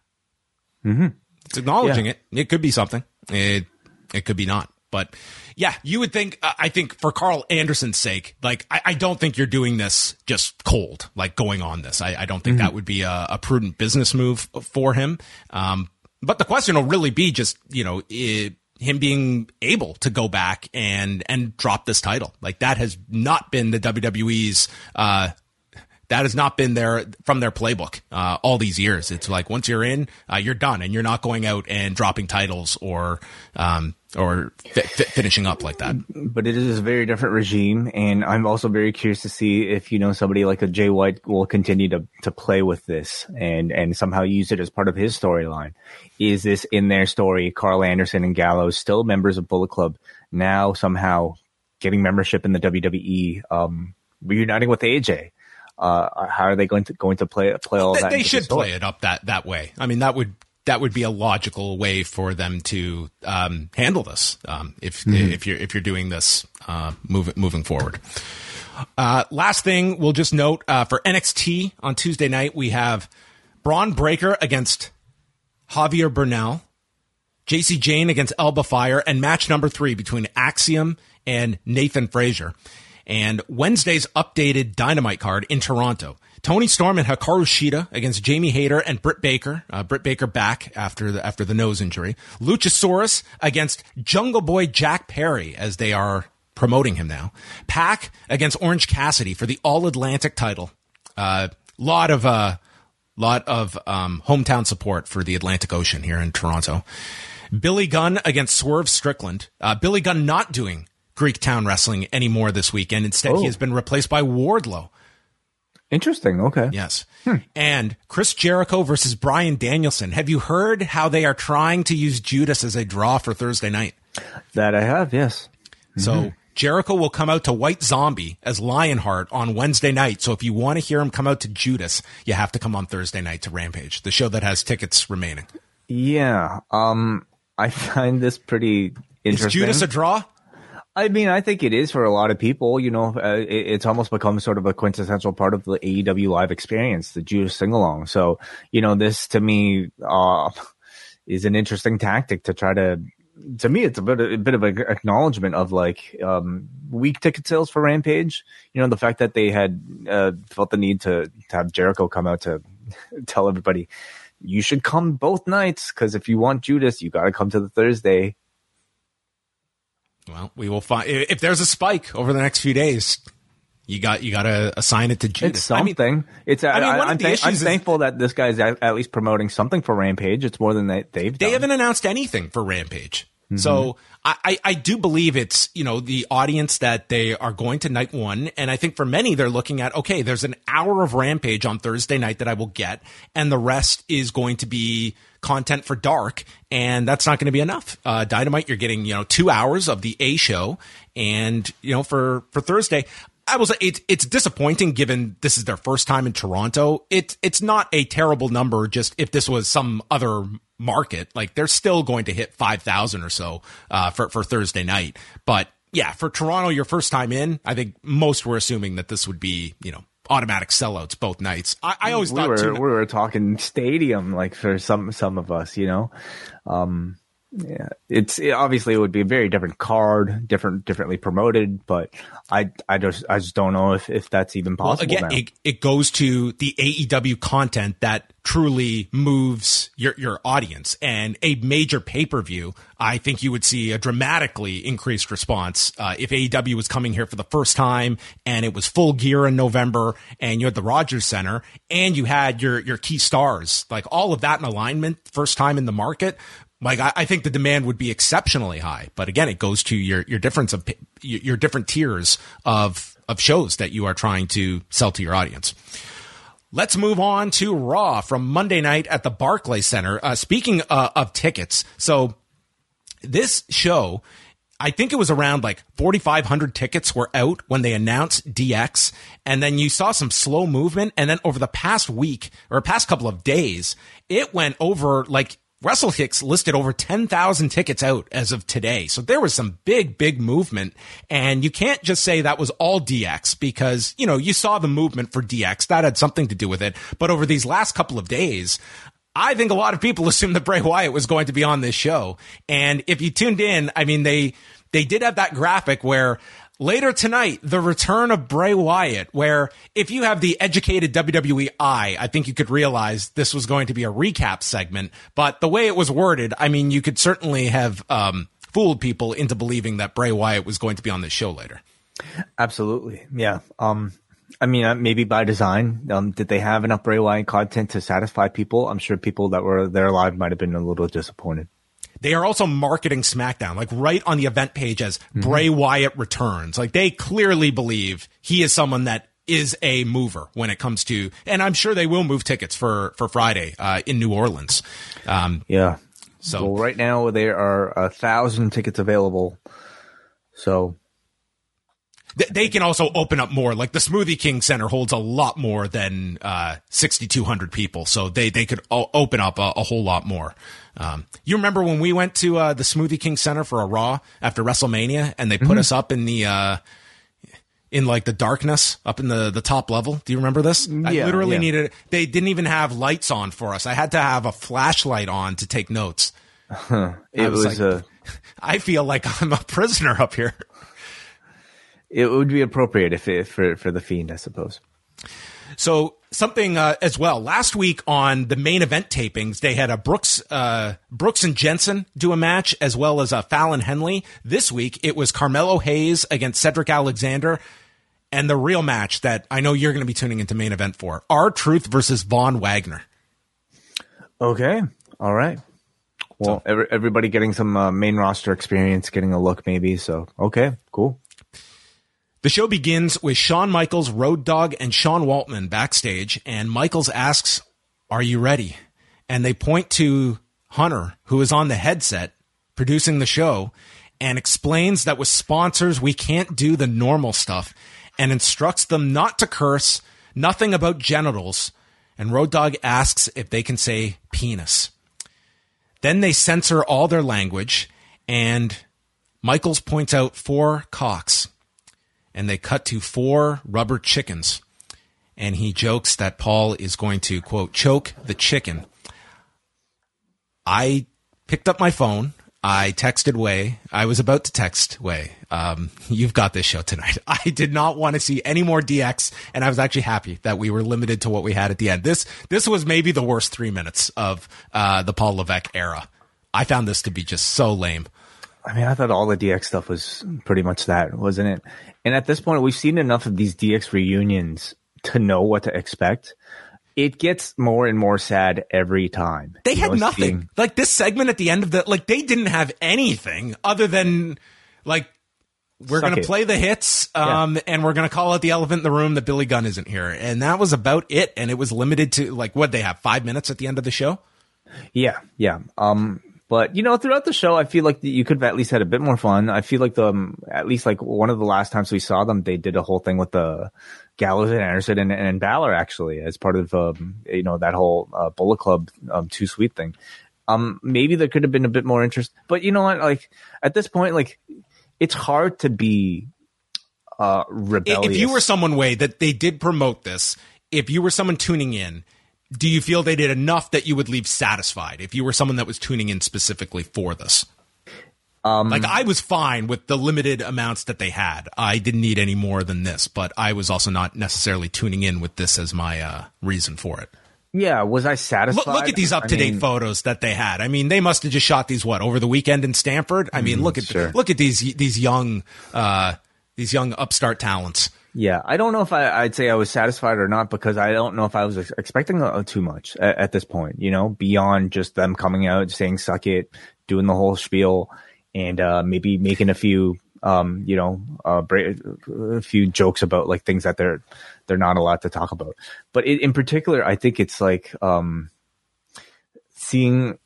Mm-hmm. It's acknowledging yeah. it. It could be something. It it could be not. But yeah, you would think, uh, I think for Karl Anderson's sake, like, I, I, don't think you're doing this just cold, like going on this. I, I don't think mm-hmm. that would be a, a, prudent business move for him. Um, but the question will really be just, you know, it, him being able to go back and and drop this title like that has not been the WWE's uh, that has not been there from their playbook uh, all these years. It's like once you're in, uh, you're done, and you're not going out and dropping titles or um, or fi- fi- finishing up like that. But it is a very different regime, and I'm also very curious to see if you know somebody like a Jay White will continue to to play with this and and somehow use it as part of his storyline. Is this in their story? Karl Anderson and Gallows still members of Bullet Club now somehow getting membership in the WWE, um, reuniting with AJ uh, how are they going to going to play play all they, that? They should play it up that that way. I mean, that would that would be a logical way for them to um, handle this um, if mm-hmm. if you're if you're doing this uh, move, moving forward. Uh, last thing we'll just note uh, for NXT on Tuesday night we have Bron Breakker against Javier Bernal, Jacy Jane against Alba Fyre, and match number three between Axiom and Nathan Frazer and Wednesday's updated Dynamite card in Toronto. Toni Storm and Hikaru Shida against Jamie Hayter and Britt Baker. Uh, Britt Baker back after the after the nose injury. Luchasaurus against Jungle Boy Jack Perry as they are promoting him now. PAC against Orange Cassidy for the All Atlantic title. Uh, lot of uh, lot of um, hometown support for the Atlantic Ocean here in Toronto. Billy Gunn against Swerve Strickland. Uh, Billy Gunn not doing Greek Town Wrestling anymore this weekend. Instead, oh. he has been replaced by Wardlow. Interesting. Okay. Yes. Hmm. And Chris Jericho versus Bryan Danielson. Have you heard how they are trying to use Judas as a draw for Thursday night? That I have, yes. So mm-hmm. Jericho will come out to White Zombie as Lionheart on Wednesday night. So if you want to hear him come out to Judas, you have to come on Thursday night to Rampage, the show that has tickets remaining. Yeah. Um, I [LAUGHS] find this pretty interesting. Is Judas a draw? I mean, I think it is for a lot of people. You know, uh, it, it's almost become sort of a quintessential part of the AEW live experience, the Judas sing along. So, you know, this to me uh, [LAUGHS] is an interesting tactic to try to. To me, it's a bit, a bit of an acknowledgement of like um, weak ticket sales for Rampage. You know, the fact that they had uh, felt the need to, to have Jericho come out to [LAUGHS] tell everybody, you should come both nights because if you want Judas, you got to come to the Thursday well, we will find if there's a spike over the next few days. You got you got to assign it to Judas. It's something. I mean, it's. I mean, I, am th- thankful that this guy's at, at, least promoting something for Rampage. It's more than they, they've. They haven't announced anything for Rampage. Mm-hmm. So I, I do believe it's, you know, the audience that they are going to night one. And I think for many, they're looking at, okay, there's an hour of Rampage on Thursday night that I will get. And the rest is going to be content for dark, and that's not going to be enough. Uh, Dynamite, you're getting you know two hours of the A show, and you know for for Thursday. I will say it's it's disappointing given this is their first time in Toronto. It's it's not a terrible number. Just if this was some other market, like they're still going to hit five thousand or so uh, for for Thursday night. But yeah, for Toronto, your first time in, I think most were assuming that this would be you know automatic sellouts both nights. I, I always we thought were, too, we were talking stadium like for some some of us, you know. Um, yeah, it's it, obviously it would be a very different card, different, differently promoted, but I, I just, I just don't know if, if that's even possible. Well, again, it, it, goes to the AEW content that truly moves your, your audience and a major pay per view. I think you would see a dramatically increased response uh, if AEW was coming here for the first time and it was full gear in November and you had the Rogers Center and you had your your key stars like all of that in alignment first time in the market like I, I, think the demand would be exceptionally high, but again, it goes to your your difference of your different tiers of of shows that you are trying to sell to your audience. Let's move on to Raw from Monday night at the Barclay Center. Uh, speaking uh, of tickets, so this show, I think it was around like 4,500 tickets were out when they announced DX. And then you saw some slow movement. And then over the past week or past couple of days, it went over like WrestleTix listed over 10,000 tickets out as of today. So there was some big, big movement. And you can't just say that was all DX because, you know, you saw the movement for DX. That had something to do with it. But over these last couple of days, I think a lot of people [LAUGHS] assumed that Bray Wyatt was going to be on this show. And if you tuned in, I mean, they, they did have that graphic where Later tonight, the return of Bray Wyatt, where if you have the educated WWE eye, I think you could realize this was going to be a recap segment. But the way it was worded, I mean, you could certainly have um, fooled people into believing that Bray Wyatt was going to be on this show later. Absolutely. Yeah. Um, I mean, uh, maybe by design. Um, did they have enough Bray Wyatt content to satisfy people? I'm sure people that were there live might have been a little disappointed. They are also marketing SmackDown, like right on the event page as mm-hmm. Bray Wyatt returns. Like they clearly believe he is someone that is a mover when it comes to, and I'm sure they will move tickets for for Friday uh, in New Orleans. Um, yeah. So well, right now there are a thousand tickets available. So they can also open up more. Like the Smoothie King Center holds a lot more than uh, 6,200 people, so they they could open up a, a whole lot more. Um, you remember when we went to uh, the Smoothie King Center for a Raw after WrestleMania, and they put mm-hmm. us up in the uh, in like the darkness up in the the top level. Do you remember this? Yeah, I literally yeah. needed. They didn't even have lights on for us. I had to have a flashlight on to take notes. Huh. It was. was like, a... [LAUGHS] I feel like I'm a prisoner up here it would be appropriate if, if for for the fiend, I suppose. So something uh, as well. Last week on the main event tapings, they had a Brooks uh, Brooks and Jensen do a match, as well as a Fallon Henley. This week it was Carmelo Hayes against Cedric Alexander, and the real match that I know you're going to be tuning into main event for: R-Truth versus Von Wagner. Okay, all right. Well, so, every, everybody getting some uh, main roster experience, getting a look, maybe. So okay, cool. The show begins with Shawn Michaels, Road Dogg, and Sean Waltman backstage, and Michaels asks, Are you ready? And they point to Hunter, who is on the headset producing the show, and explains that with sponsors, we can't do the normal stuff, and instructs them not to curse, nothing about genitals. And Road Dogg asks if they can say penis. Then they censor all their language, and Michaels points out four cocks and they cut to four rubber chickens. And he jokes that Paul is going to, quote, choke the chicken. I picked up my phone. I texted Wai. I was about to text Wai. Um, you've got this show tonight. [LAUGHS] I did not want to see any more DX, and I was actually happy that we were limited to what we had at the end. This this was maybe the worst three minutes of uh, the Paul Levesque era. I found this to be just so lame. I mean, I thought all the DX stuff was pretty much that, wasn't it? And at this point, we've seen enough of these DX reunions to know what to expect. It gets more and more sad every time. They had know, nothing. Seeing... Like this segment at the end of the, like they didn't have anything other than like we're going to play the hits, um, yeah. and we're going to call out the elephant in the room that Billy Gunn isn't here. And that was about it. And it was limited to like, what they have five minutes at the end of the show? Yeah. Yeah. Um, but you know, throughout the show, I feel like you could have at least had a bit more fun. I feel like the um, at least like one of the last times we saw them, they did a whole thing with the Gallows and Anderson and, and Balor actually as part of um, you know that whole uh, Bullet Club um, Too Sweet thing. Um, maybe there could have been a bit more interest, but you know what? Like at this point, like it's hard to be uh rebellious. If you were someone way that they did promote this, if you were someone tuning in do you feel they did enough that you would leave satisfied if you were someone that was tuning in specifically for this? Um, like I was fine with the limited amounts that they had. I didn't need any more than this, but I was also not necessarily tuning in with this as my uh, reason for it. Yeah, was I satisfied? Look, look at these up to date I mean, photos that they had. I mean, they must have just shot these what over the weekend in Stamford. I mean, mm, look at sure. look at these these young uh, these young upstart talents. Yeah, I don't know if I, would say I was satisfied or not because I don't know if I was expecting uh, too much at, at, this point. You know, beyond just them coming out saying "suck it," doing the whole spiel, and uh, maybe making a few Um, you know, uh, a few jokes about like things that they're they're not allowed to talk about. But in, in particular, I think it's like um, seeing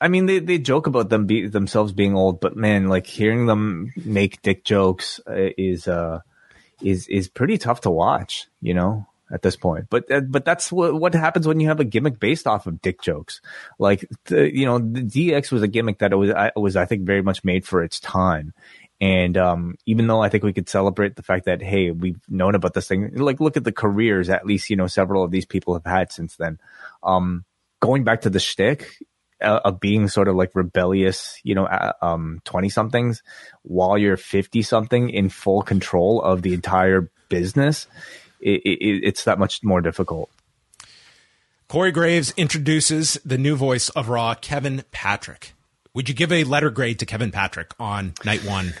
I mean, they, they joke about them be, themselves being old, but man, like hearing them make dick jokes uh, is uh is is pretty tough to watch, you know, at this point. But uh, but that's what what happens when you have a gimmick based off of dick jokes. Like the, you know, the DX was a gimmick that was I, was I think very much made for its time. And um, even though I think we could celebrate the fact that hey, we've known about this thing, like look at the careers at least you know several of these people have had since then. Um, going back to the shtick, uh, of being sort of like rebellious, you know, uh, um, 20 somethings while you're 50 something in full control of the entire business, it, it, it's that much more difficult. Corey Graves introduces the new voice of Raw, Kevin Patrick. Would you give a letter grade to Kevin Patrick on night one?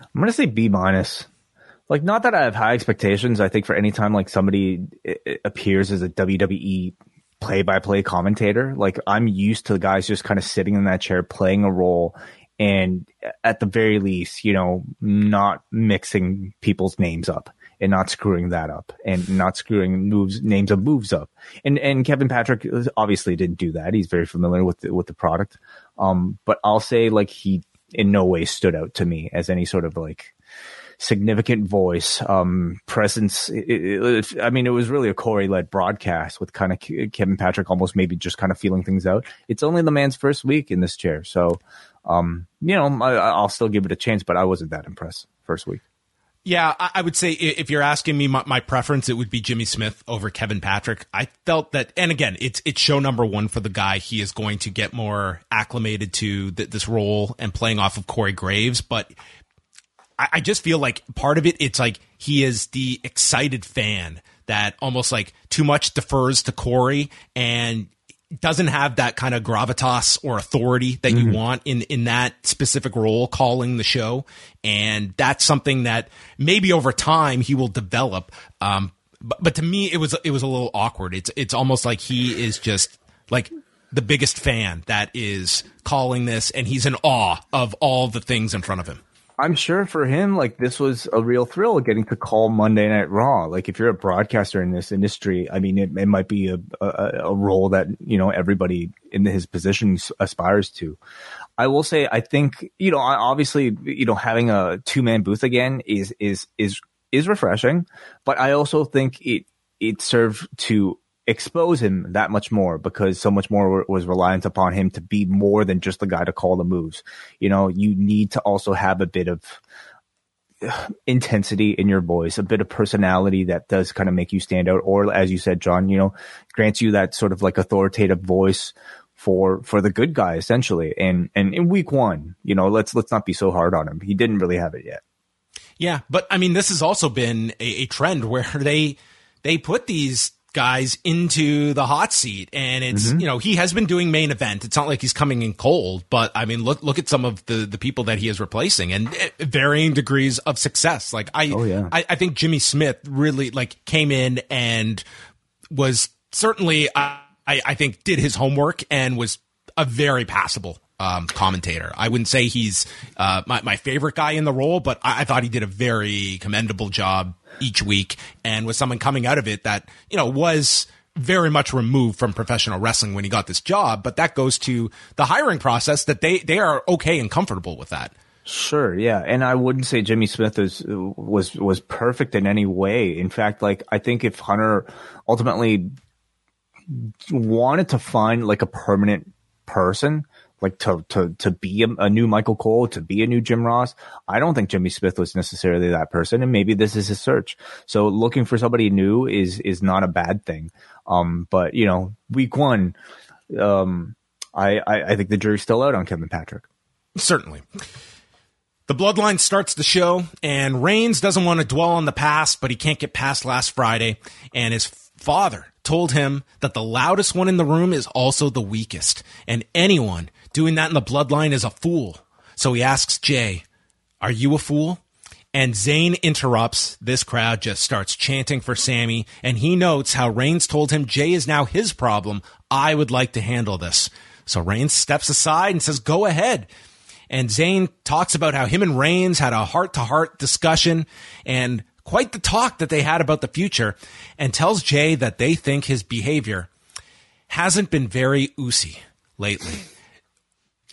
I'm going to say B minus. Like, not that I have high expectations. I think for any time like somebody appears as a WWE play by play commentator. Like I'm used to the guys just kind of sitting in that chair playing a role and at the very least, you know, not mixing people's names up and not screwing that up and not screwing moves names of moves up. And and Kevin Patrick obviously didn't do that. He's very familiar with the, with the product. Um, but I'll say like he in no way stood out to me as any sort of like significant voice, um, presence. It, it, I mean, it was really a Corey led broadcast with kind of Kevin Patrick almost maybe just kind of feeling things out. It's only the man's first week in this chair. So, um, you know, I, will still give it a chance, but I wasn't that impressed first week. Yeah, I would say if you're asking me my, my, preference, it would be Jimmy Smith over Kevin Patrick. I felt that, and again, it's it's show number one for the guy. He is going to get more acclimated to th- this role and playing off of Corey Graves. But I, I just feel like part of it, it's like he is the excited fan that almost like too much defers to Corey and doesn't have that kind of gravitas or authority that mm-hmm. you want in in that specific role calling the show. And that's something that maybe over time he will develop. Um but, but to me it was it was a little awkward. It's it's almost like he is just like the biggest fan that is calling this and he's in awe of all the things in front of him I'm sure for him, like this was a real thrill getting to call Monday Night Raw. Like if you're a broadcaster in this industry, I mean, it, it might be a, a, a role that you know everybody in his position aspires to. I will say, I think you know, obviously, you know, having a two man booth again is is is is refreshing, but I also think it it served to expose him that much more because so much more was reliant upon him to be more than just the guy to call the moves. You know, you need to also have a bit of [SIGHS] intensity in your voice, a bit of personality that does kind of make you stand out. Or as you said, John, you know, grants you that sort of like authoritative voice for, for the good guy essentially. And, and in week one, you know, let's, let's not be so hard on him. He didn't really have it yet. Yeah. But I mean, this has also been a, a trend where [LAUGHS] they, they put these guys into the hot seat and it's mm-hmm. you know he has been doing main event it's not like he's coming in cold but i mean look look at some of the the people that he is replacing and eh, varying degrees of success like i oh, yeah. I, I, think jimmy smith really like came in and was certainly I, I think did his homework and was a very passable um, commentator. I wouldn't say he's uh, my, my favorite guy in the role, but I, I, thought he did a very commendable job each week and was someone coming out of it that, you know, was very much removed from professional wrestling when he got this job. But that goes to the hiring process that they, they are okay and comfortable with that. Sure, yeah, and I wouldn't say Jimmy Smith is was was perfect in any way. In fact, like I think if Hunter ultimately wanted to find like a permanent person, like to to to be a, a, new Michael Cole, to be a new Jim Ross. I don't think Jimmy Smith was necessarily that person, and maybe this is his search. So looking for somebody new is is not a bad thing. Um, but you know, week one, um, I, I I think the jury's still out on Kevin Patrick. Certainly. The bloodline starts the show, and Reigns doesn't want to dwell on the past, but he can't get past last Friday, and his father told him that the loudest one in the room is also the weakest, and anyone Doing that in the bloodline is a fool. So he asks Jay, Are you a fool? And Zayn interrupts. This crowd just starts chanting for Sami, and he notes how Reigns told him Jay is now his problem. I would like to handle this. So Reigns steps aside and says, Go ahead. And Zayn talks about how him and Reigns had a heart to heart discussion and quite the talk that they had about the future and tells Jay that they think his behavior hasn't been very oosy lately.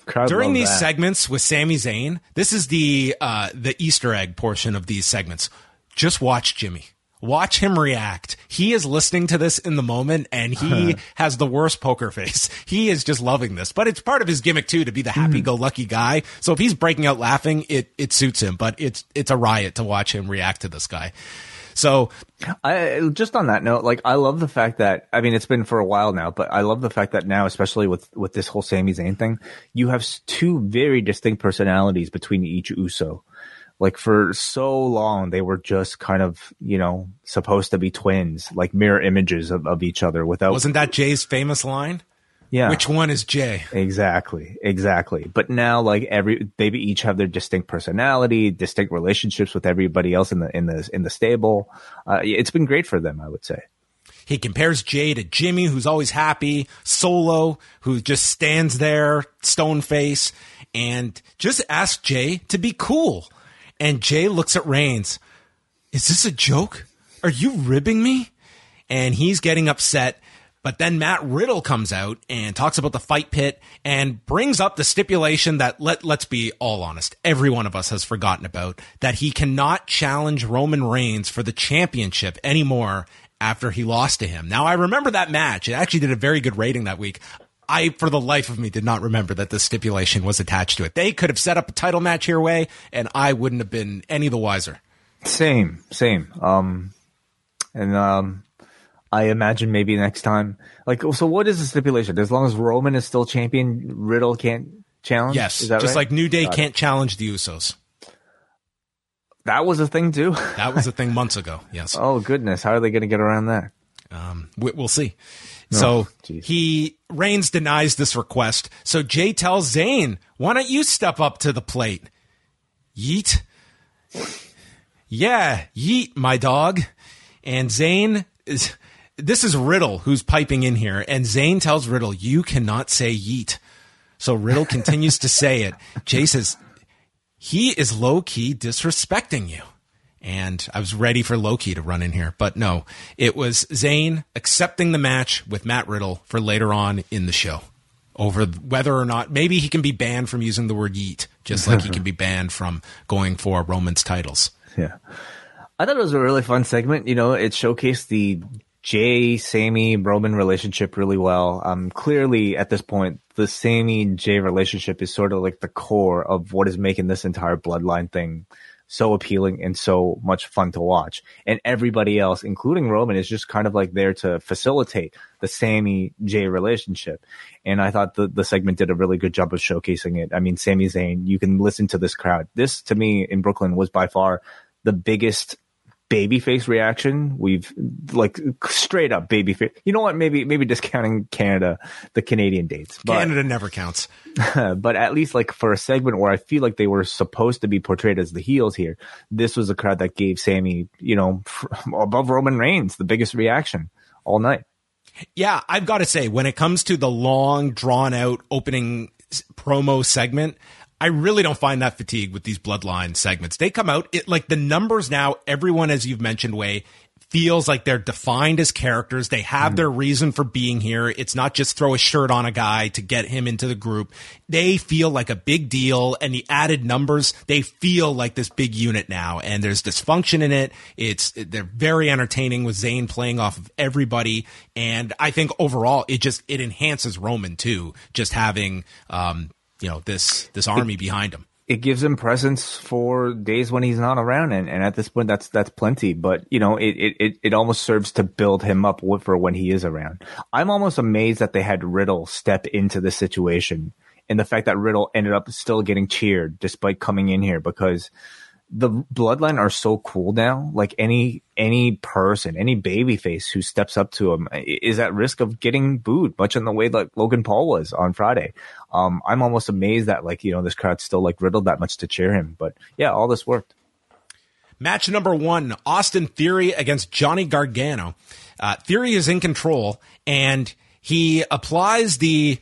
Crowd During these that. segments with Sami Zayn, this is the uh, the Easter egg portion of these segments. Just watch Jimmy. Watch him react. He is listening to this in the moment and he [LAUGHS] has the worst poker face. He is just loving this. But it's part of his gimmick too to be the happy go lucky guy. So if he's breaking out laughing, it it suits him. But it's it's a riot to watch him react to this guy. So I just on that note, like I love the fact that I mean it's been for a while now, but I love the fact that now, especially with with this whole Sami Zayn thing, you have two very distinct personalities between each Uso. Like for so long, they were just kind of you know supposed to be twins, like mirror images of, of each other. Without wasn't that Jay's famous line? Yeah, Which one is Jay? Exactly, exactly. But now, like every, they each have their distinct personality, distinct relationships with everybody else in the in the in the stable. Uh, it's been great for them, I would say. He compares Jay to Jimmy, who's always happy, Solo, who just stands there, stone face, and just asks Jay to be cool. And Jay looks at Reigns. Is this a joke? Are you ribbing me? And he's getting upset. But then Matt Riddle comes out and talks about the fight pit and brings up the stipulation that let let's be all honest, every one of us has forgotten about that he cannot challenge Roman Reigns for the championship anymore after he lost to him. Now I remember that match. It actually did a very good rating that week. I, for the life of me, did not remember that the stipulation was attached to it. They could have set up a title match here way, and I wouldn't have been any the wiser. Same, same. Um, and um, I imagine maybe next time, like, so what is the stipulation? As long as Roman is still champion, Riddle can't challenge. Yes, is that just right? like New Day can't challenge the Usos. that was a thing too. That was a thing [LAUGHS] months ago. Yes. oh goodness, how are they going to get around that? Um, we, we'll see. So jeez. he Reigns denies this request. So Jay tells Zayn, "Why don't you step up to the plate?" Yeet. Yeah, yeet, my dog. And Zayn is. This is Riddle who's piping in here, and Zayn tells Riddle, "You cannot say yeet." So Riddle [LAUGHS] continues to say it. Jay says, "He is low key disrespecting you." and I was ready for Loki to run in here, but no, it was Zayn accepting the match with Matt Riddle for later on in the show over whether or not maybe he can be banned from using the word yeet, just like he can be [LAUGHS] banned from going for Roman's titles. Yeah. I thought it was a really fun segment. You know, it showcased the Jay, Sami, Roman relationship really well. Um, clearly at this point, the Sami Jay relationship is sort of like the core of what is making this entire bloodline thing so appealing and so much fun to watch. And everybody else, including Roman, is just kind of like there to facilitate the Sami Jay relationship. And I thought the, the segment did a really good job of showcasing it. I mean, Sami Zayn, you can listen to this crowd. This to me in Brooklyn was by far the biggest babyface reaction we've like straight up babyface. You know what? Maybe maybe discounting Canada, the Canadian dates, but Canada never counts. [LAUGHS] but at least like for a segment where I feel like they were supposed to be portrayed as the heels here, this was a crowd that gave Sami, you know, [LAUGHS] above Roman Reigns, the biggest reaction all night. Yeah, I've got to say, when it comes to the long, drawn out opening s- promo segment, I really don't find that fatigue with these bloodline segments. They come out, it like the numbers now, everyone, as you've mentioned, Wai, feels like they're defined as characters. They have their reason for being here. It's not just throw a shirt on a guy to get him into the group. They feel like a big deal and the added numbers, they feel like this big unit now and there's dysfunction in it. It's, they're very entertaining with Zayn playing off of everybody. And I think overall it just, it enhances Roman too, just having, um, you know, this, this army behind him. It gives him presence for days when he's not around, and, and at this point, that's that's plenty. But you know, it, it, it, it almost serves to build him up for when he is around. I'm almost amazed that they had Riddle step into this situation, and the fact that Riddle ended up still getting cheered despite coming in here because the bloodline are so cool now. Like any any person, any babyface who steps up to him is at risk of getting booed, much in the way that Logan Paul was on Friday. Um, I'm almost amazed that like you know this crowd still like riddled that much to cheer him. But yeah, all this worked. Match number one Austin Theory against Johnny Gargano. Uh, Theory is in control and he applies the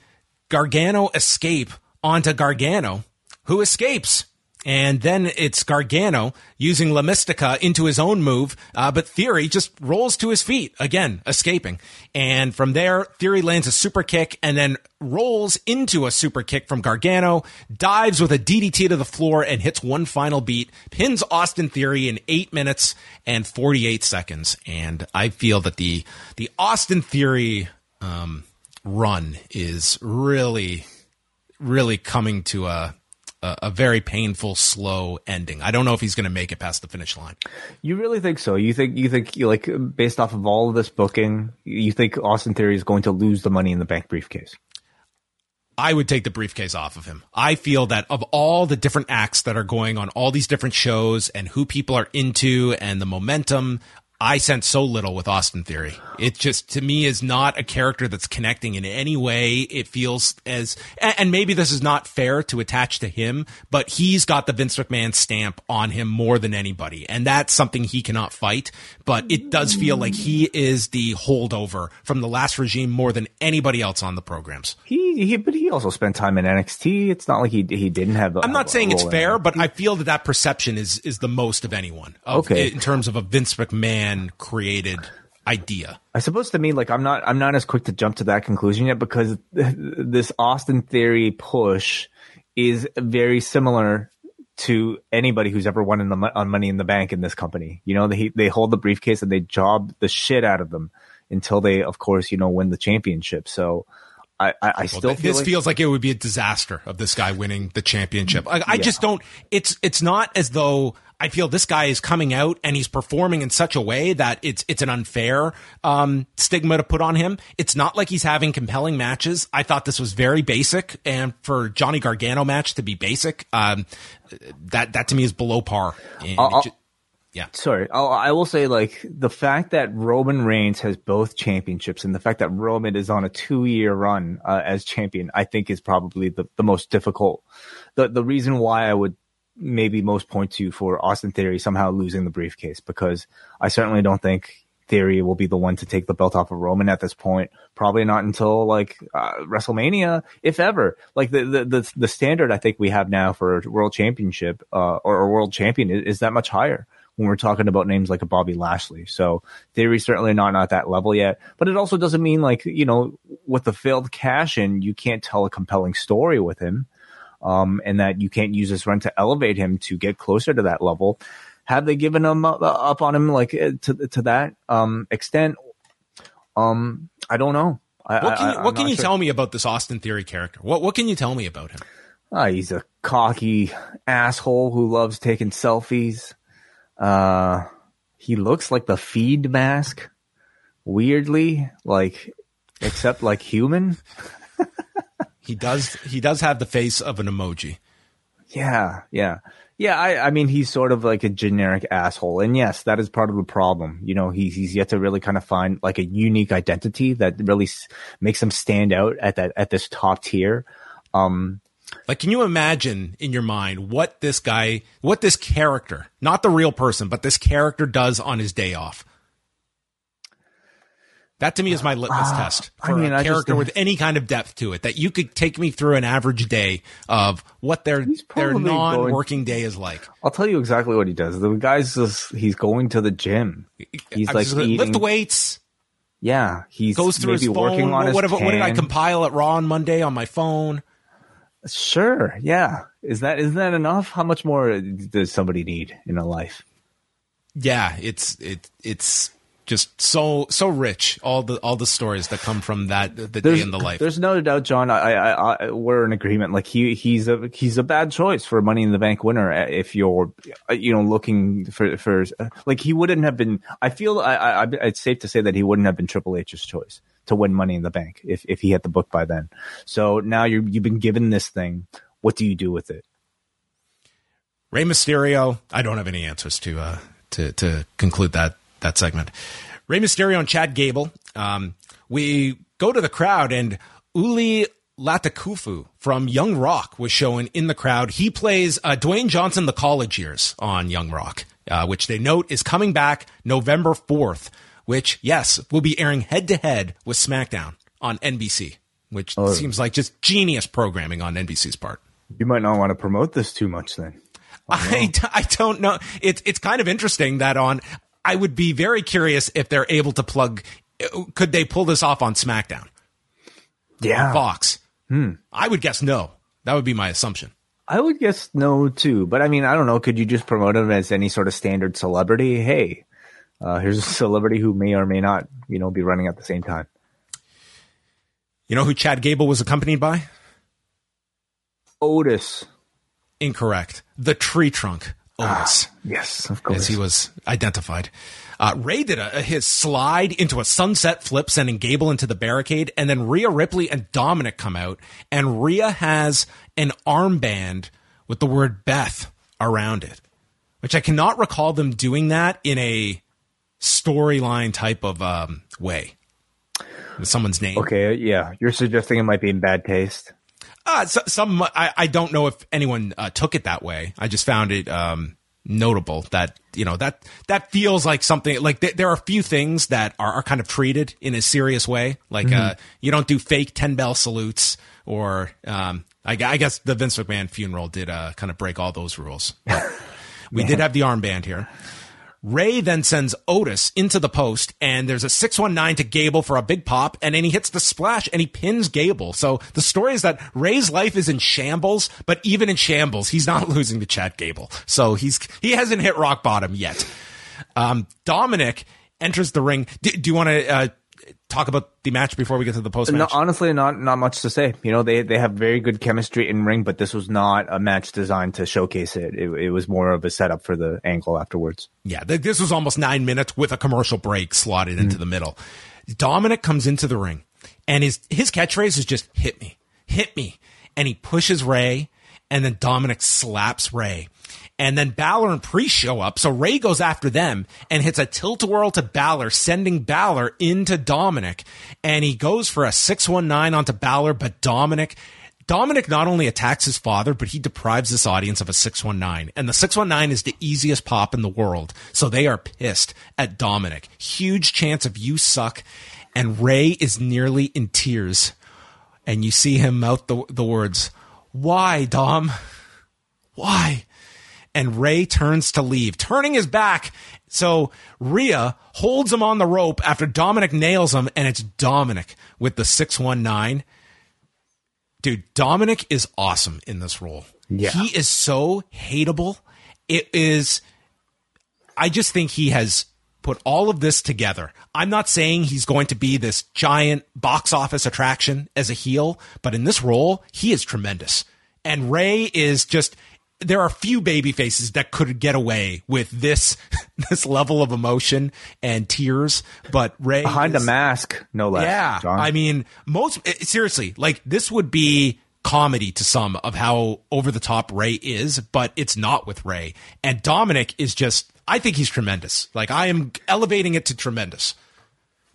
Gargano escape onto Gargano who escapes. And then it's Gargano using La Mystica into his own move, uh, but Theory just rolls to his feet again, escaping. And from there, Theory lands a super kick and then rolls into a super kick from Gargano, dives with a DDT to the floor and hits one final beat, pins Austin Theory in eight minutes and 48 seconds. And I feel that the, the Austin Theory, um, run is really, really coming to a, a, a very painful, slow ending. I don't know if he's going to make it past the finish line. You really think so? You think you think you like based off of all of this booking, you think Austin Theory is going to lose the Money in the Bank briefcase? I would take the briefcase off of him. I feel that of all the different acts that are going on all these different shows and who people are into and the momentum, I sense so little with Austin Theory. It just to me is not a character that's connecting in any way. It feels as and maybe this is not fair to attach to him, but he's got the Vince McMahon stamp on him more than anybody, and that's something he cannot fight. But it does feel like he is the holdover from the last regime more than anybody else on the programs. He, he but he also spent time in NXT. It's not like he he didn't have. I'm not saying it's fair, but I feel that that perception is is the most of anyone. Of, Okay. in terms of a Vince McMahon created idea. I suppose to me, like I'm not, I'm not as quick to jump to that conclusion yet because [LAUGHS] this Austin Theory push is very similar to anybody who's ever won in the on Money in the Bank in this company. You know, they they hold the briefcase and they job the shit out of them until they, of course, you know, win the championship. So. I, I, I still th- feel this like, feels like it would be a disaster of this guy winning the championship. I, I just don't. It's it's not as though I feel this guy is coming out and he's performing in such a way that it's it's an unfair um, stigma to put on him. It's not like he's having compelling matches. I thought this was very basic, and for Johnny Gargano match to be basic, um, that that to me is below par. And I'll- it yeah. sorry, I'll, I will say like the fact that Roman Reigns has both championships and the fact that Roman is on a two year run uh, as champion, I think is probably the, the most difficult. The the reason why I would maybe most point to for Austin Theory somehow losing the briefcase because I certainly don't think Theory will be the one to take the belt off of Roman at this point. Probably not until like uh, WrestleMania, if ever. Like the, the the the standard I think we have now for world championship uh, or a world champion is, is that much higher when we're talking about names like a Bobby Lashley. So Theory's certainly not at that level yet. But it also doesn't mean like you know with the failed cash in, you can't tell a compelling story with him um, and that you can't use this run to elevate him to get closer to that level. Have they given him up, up on him like uh, to to that um, extent? Um, I don't know. I, What can I- you, I'm what can you sure. tell me about this Austin Theory character? What what can you tell me about him? Ah, he's a cocky asshole who loves taking selfies. Uh, he looks like the feed mask, weirdly, like except like human. [LAUGHS] He does he does have the face of an emoji. Yeah, yeah. Yeah, I, I mean, he's sort of like a generic asshole. And yes, that is part of the problem. You know, he's, he's yet to really kind of find like a unique identity that really s- makes him stand out at that, at this top tier. Um, Like, can you imagine in your mind what this guy, what this character, not the real person, but this character does on his day off? That to me is my litmus test I for mean, I a character with any kind of depth to it. That you could take me through an average day of what their their non-working day is like. I'll tell you exactly what he does. The guy's just, he's going to the gym. He's I'm like eating. lift weights, yeah, he's goes through maybe his phone. working his what, what did I compile at Raw on Monday on my phone? Sure, yeah. Is that isn't that enough? How much more does somebody need in a life? Yeah, it's it it's just so so rich. All the all the stories that come from that the day in the life. There's no doubt, John. I, I, I, we're in agreement. Like he, he's a, he's a bad choice for Money in the Bank winner. uh, If you're, uh, you know, looking for, for, like he wouldn't have been. I feel, I, I, I- it's safe to say that he wouldn't have been Triple H's choice to win Money in the Bank if, if he had the book by then. So now you you've been given this thing. What do you do with it? Rey Mysterio. I don't have any answers to uh to to conclude that that segment. Rey Mysterio and Chad Gable. Um, we go to the crowd and Uli Latukefu from Young Rock was shown in the crowd. He plays uh, Dwayne Johnson, the college years on Young Rock, uh, which they note is coming back November fourth. Which yes, will be airing head to head with SmackDown on NBC, which seems like just genius programming on NBC's part. You might not want to promote this too much then. I, [LAUGHS] I don't know. It's it's kind of interesting that on. I would be very curious if they're able to plug. Could they pull this off on SmackDown? Yeah, Fox. Hmm. I would guess no. That would be my assumption. I would guess no too. But I mean, I don't know. Could you just promote him as any sort of standard celebrity? Hey, uh, here's a celebrity who may or may not, you know, be running at the same time. You know who Chad Gable was accompanied by? Otis. Incorrect. The tree trunk. Otis. Ah, yes, of course. As he was identified. Uh, Rey did a, his slide into a sunset flip, sending Gable into the barricade, and then Rhea Ripley and Dominik come out, and Rhea has an armband with the word Beth around it, which I cannot recall them doing that in a storyline type of um, way with someone's name. Okay, yeah, you're suggesting it might be in bad taste. Uh, so, some I, I don't know if anyone uh, took it that way. I just found it um, notable that you know that that feels like something like th- there are a few things that are, are kind of treated in a serious way. Like mm-hmm. uh, you don't do fake ten bell salutes, or um, I, I, guess the Vince McMahon funeral did uh, kind of break all those rules. [LAUGHS] we did have the armband here. Rey then sends Otis into the post, and there's a 619 to Gable for a big pop, and then he hits the splash and he pins Gable. So the story is that Rey's life is in shambles, but even in shambles, he's not [LAUGHS] losing to Chad Gable. So he's he hasn't hit rock bottom yet. Um, Dominik enters the ring. Do, do you want to uh, talk about the match before we get to the post match? No, honestly, not not much to say. You know, they they have very good chemistry in ring, but this was not a match designed to showcase it. It, it was more of a setup for the angle afterwards. Yeah, this was almost nine minutes with a commercial break slotted into mm. the middle. Dominik comes into the ring, and his his catchphrase is just "hit me, hit me," and he pushes Rey, and then Dominik slaps Rey. And then Balor and Priest show up. So Rey goes after them and hits a tilt a whirl to Balor, sending Balor into Dominik. And he goes for a 619 onto Balor, but Dominik Dominik not only attacks his father, but he deprives this audience of a 619. And the 619 is the easiest pop in the world. So they are pissed at Dominik. Huge chance of you suck. And Rey is nearly in tears. And you see him mouth the, the words, Why, Dom? Why? And Rey turns to leave, turning his back. So Rhea holds him on the rope after Dominik nails him, and it's Dominik with the 619. Dude, Dominik is awesome in this role. Yeah. He is so hateable. It is, I just think he has put all of this together. I'm not saying he's going to be this giant box office attraction as a heel, but in this role, he is tremendous. And Rey is just, there are few baby faces that could get away with this [LAUGHS] this level of emotion and tears but Rey behind is, a mask no less yeah. John. i mean most eh, seriously like this would be comedy to some of how over the top Rey is but it's not with Rey. And Dominik is just i think he's tremendous. Like i am elevating it to tremendous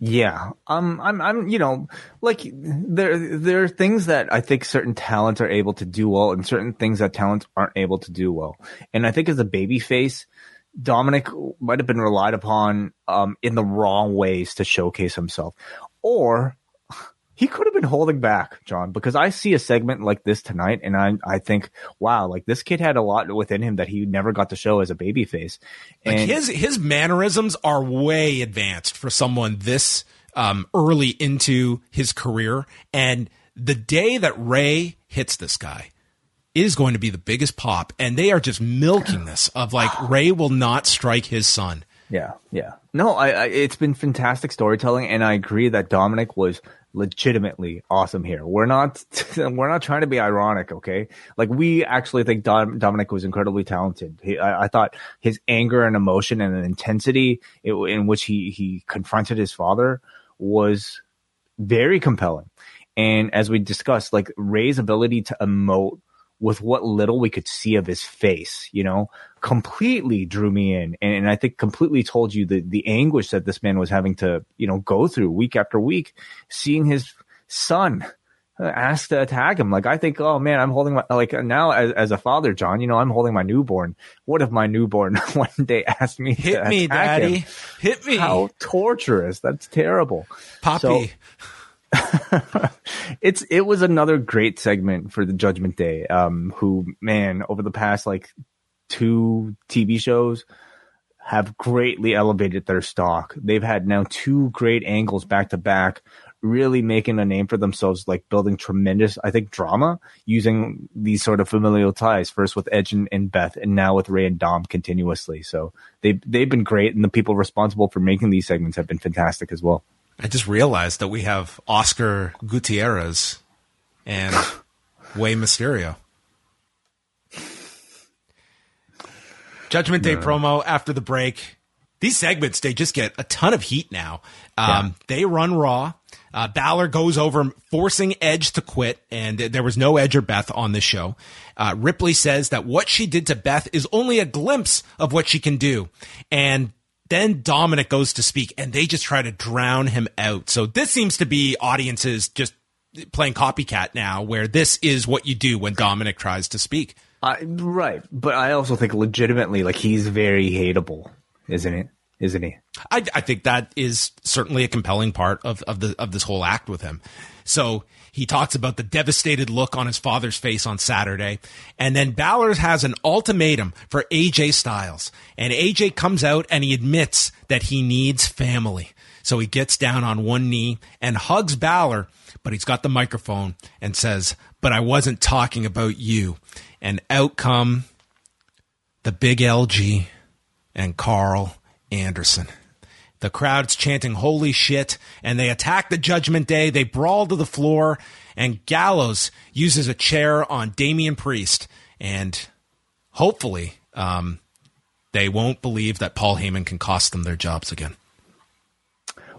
yeah, um, I'm, I'm, you know, like there, there are things that I think certain talents are able to do well, and certain things that talents aren't able to do well. And I think as a baby face, Dominik might have been relied upon, um, in the wrong ways to showcase himself, or he could have been holding back, John, because I see a segment like this tonight and I, I think, wow, like this kid had a lot within him that he never got to show as a babyface. And like his, his mannerisms are way advanced for someone this, um, early into his career. And the day that Rey hits this guy is going to be the biggest pop. And they are just milking this of like [SIGHS] Rey will not strike his son. Yeah. Yeah. No, I, I it's been fantastic storytelling. And I agree that Dominik was legitimately awesome here. We're not [LAUGHS] we're not trying to be ironic, okay? Like we actually think Dom, Dominik was incredibly talented. He, I, I, thought his anger and emotion and intensity in, in which he he confronted his father was very compelling. And as we discussed, like Rey's ability to emote with what little we could see of his face, you know, completely drew me in. And, and, I think completely told you the, the anguish that this man was having to, you know, go through week after week, seeing his son asked to attack him. Like, I think, oh man, I'm holding my, like now as, as a father, John, you know, I'm holding my newborn. What if my newborn [LAUGHS] one day asked me Hit me, daddy. Him? Hit me. How torturous. That's terrible. Poppy. So, [LAUGHS] it's it was another great segment for the Judgment Day. Um, who man over the past like two TV shows have greatly elevated their stock. They've had now two great angles back to back, really making a name for themselves, like building tremendous, I think, drama using these sort of familial ties. First with Edge and, and Beth, and now with Rey and Dom continuously. So they they've been great, and the people responsible for making these segments have been fantastic as well. I just realized that we have Oscar Gutierrez and [LAUGHS] Wai Mysterio. Judgment Day promo after the break. These segments, they just get a ton of heat now. Um, yeah. They run Raw. Uh, Balor goes over forcing Edge to quit, and there was no Edge or Beth on the show. Uh, Ripley says that what she did to Beth is only a glimpse of what she can do. And then Dominik goes to speak and they just try to drown him out. So this seems to be audiences just playing copycat now, where this is what you do when Dominik tries to speak. Right. But I also think legitimately, like, he's very hateable, isn't it? Isn't he? I, I think that is certainly a compelling part of, of the of this whole act with him. So he talks about the devastated look on his father's face on Saturday. And then Balor has an ultimatum for AJ Styles. And AJ comes out and he admits that he needs family. So he gets down on one knee and hugs Balor, but he's got the microphone and says, But I wasn't talking about you. And out come the big LG and Karl Anderson. The crowd's chanting holy shit and they attack the judgment day. They brawl to the floor and Gallows uses a chair on Damian Priest and hopefully, um, they won't believe that Paul Heyman can cost them their jobs again.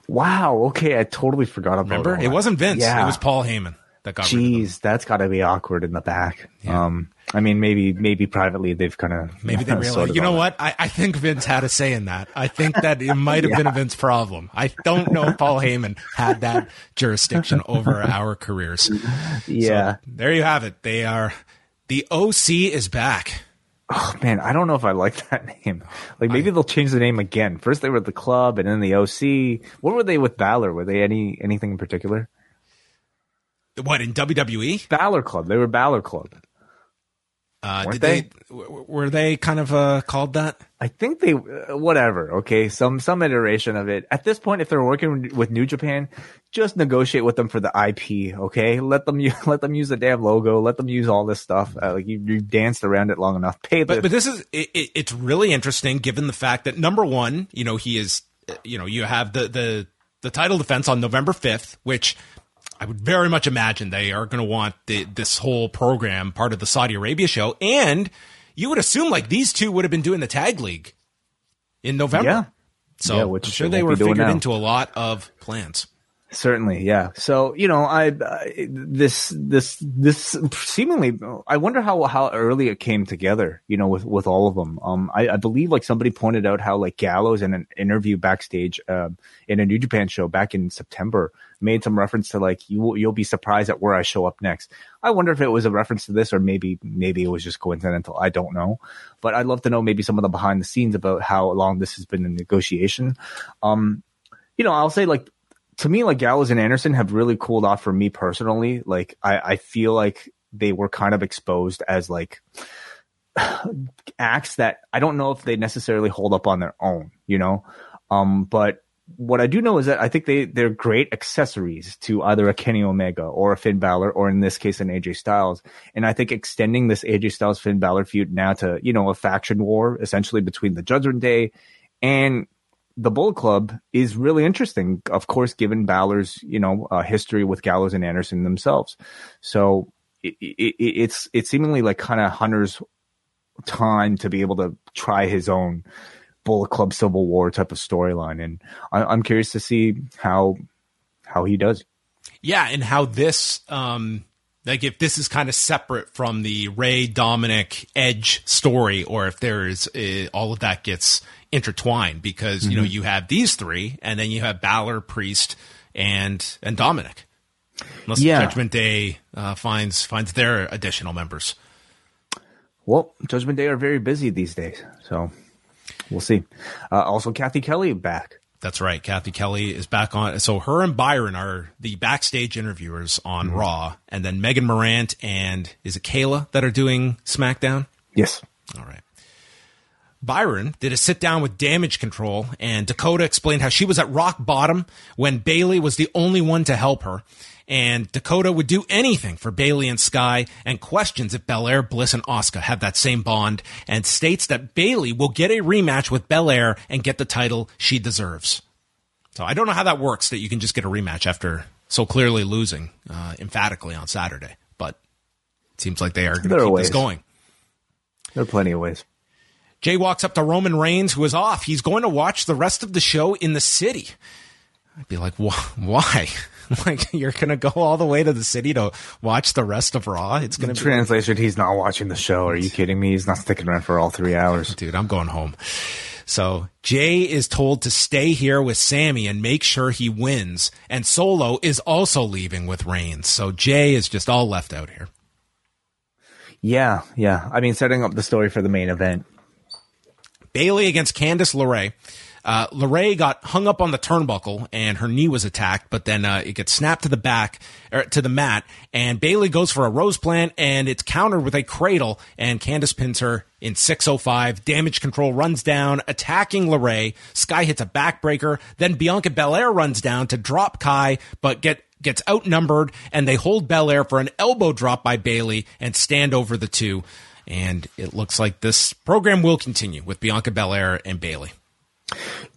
Wow. Okay. I totally forgot about Remember? It wasn't Vince. Yeah. It was Paul Heyman that got Jeez, that's got to be awkward in the back. Yeah. Um, I mean, maybe maybe privately they've kind of maybe they [LAUGHS] realize. you know what? I, I think Vince had a say in that. I think that it [LAUGHS] might have yeah. been a Vince problem. I don't know if Paul Heyman had that jurisdiction over [LAUGHS] our careers. Yeah, so, there you have it. They are the OC is back. Oh man, I don't know if I like that name. Like maybe I, they'll change the name again. First they were the club, and then the OC. What were they with Balor? Were they any anything in particular? What in WWE? Balor Club. They were Balor Club. Uh, did they? they? Were they kind of uh, called that? I think they. Uh, whatever. Okay, some some iteration of it. At this point, if they're working with New Japan, just negotiate with them for the IP. Okay, let them use, [LAUGHS] let them use the damn logo. Let them use all this stuff. Uh, like you, you danced around it long enough. Pay. The- but but this is it, it's really interesting given the fact that number one, you know, he is. You know, you have the the the title defense on November fifth, which I would very much imagine they are going to want the, this whole program part of the Saudi Arabia show. And you would assume like these two would have been doing the tag league in November. Yeah. So yeah, which I'm sure they were figured into a lot of plans. Certainly, yeah. So you know, I uh, this this this seemingly, I wonder how how early it came together. You know, with with all of them. Um, I, I believe like somebody pointed out how like Gallows in an interview backstage uh, in a New Japan show back in September made some reference to like you you'll be surprised at where I show up next. I wonder if it was a reference to this or maybe maybe it was just coincidental. I don't know, but I'd love to know maybe some of the behind the scenes about how long this has been in negotiation. Um, you know, I'll say like to me, like Gallows and Anderson have really cooled off for me personally. Like I, I feel like they were kind of exposed as like [SIGHS] acts that I don't know if they necessarily hold up on their own, you know. Um, but what I do know is that I think they they're great accessories to either a Kenny Omega or a Finn Balor, or in this case, an AJ Styles. And I think extending this AJ Styles Finn Balor feud now to you know a faction war essentially between the Judgment Day and the Bullet Club is really interesting, of course, given Balor's you know uh, history with Gallows and Anderson themselves. So it, it, it's it's seemingly like kind of Hunter's time to be able to try his own Bullet Club Civil War type of storyline, and I, am curious to see how how he does. Yeah, and how this um like if this is kind of separate from the Rey Dominik Edge story, or if there is uh, all of that gets intertwined because mm-hmm. you know mm-hmm. you have these three, and then you have Balor, Priest, and and Dominic. Unless yeah. Judgment Day uh, finds finds their additional members. Well, Judgment Day are very busy these days, so we'll see. Uh, also, Cathy Kelley back. That's right. Cathy Kelley is back on. So her and Byron are the backstage interviewers on mm-hmm. Raw, and then Megan Morant and is it Kayla that are doing SmackDown? Yes. All right. Byron did a sit down with damage control, and Dakota explained how she was at rock bottom when Bayley was the only one to help her. And Dakota would do anything for Bayley and Sky and questions if Belair, Bliss, and Asuka have that same bond and states that Bayley will get a rematch with Belair and get the title she deserves. So I don't know how that works that you can just get a rematch after so clearly losing uh, emphatically on Saturday, but it seems like they are going to keep ways. this going. There are plenty of ways. Jay walks up to Roman Reigns, who is off. He's going to watch the rest of the show in the city. I'd be like, why? [LAUGHS] like, you're to go all the way to the city to watch the rest of Raw? It's be translation. He's not watching the show. Are you kidding me? He's not sticking around for all three hours. Dude, I'm going home. So Jay is told to stay here with Sami and make sure he wins. And Solo is also leaving with Reigns. So Jay is just all left out here. Yeah, yeah. I mean, setting up the story for the main event. Bayley against Candice LeRae. Uh, got hung up on the turnbuckle and her knee was attacked, but then uh, it gets snapped to the back er, to the mat. And Bayley goes for a rose plant and it's countered with a cradle. And Candice pins her in 605. Damage control runs down, attacking LeRae. Sky hits a backbreaker. Then Bianca Belair runs down to drop Kai, but get gets outnumbered and they hold Belair for an elbow drop by Bayley and stand over the two. And it looks like this program will continue with Bianca Belair and Bayley.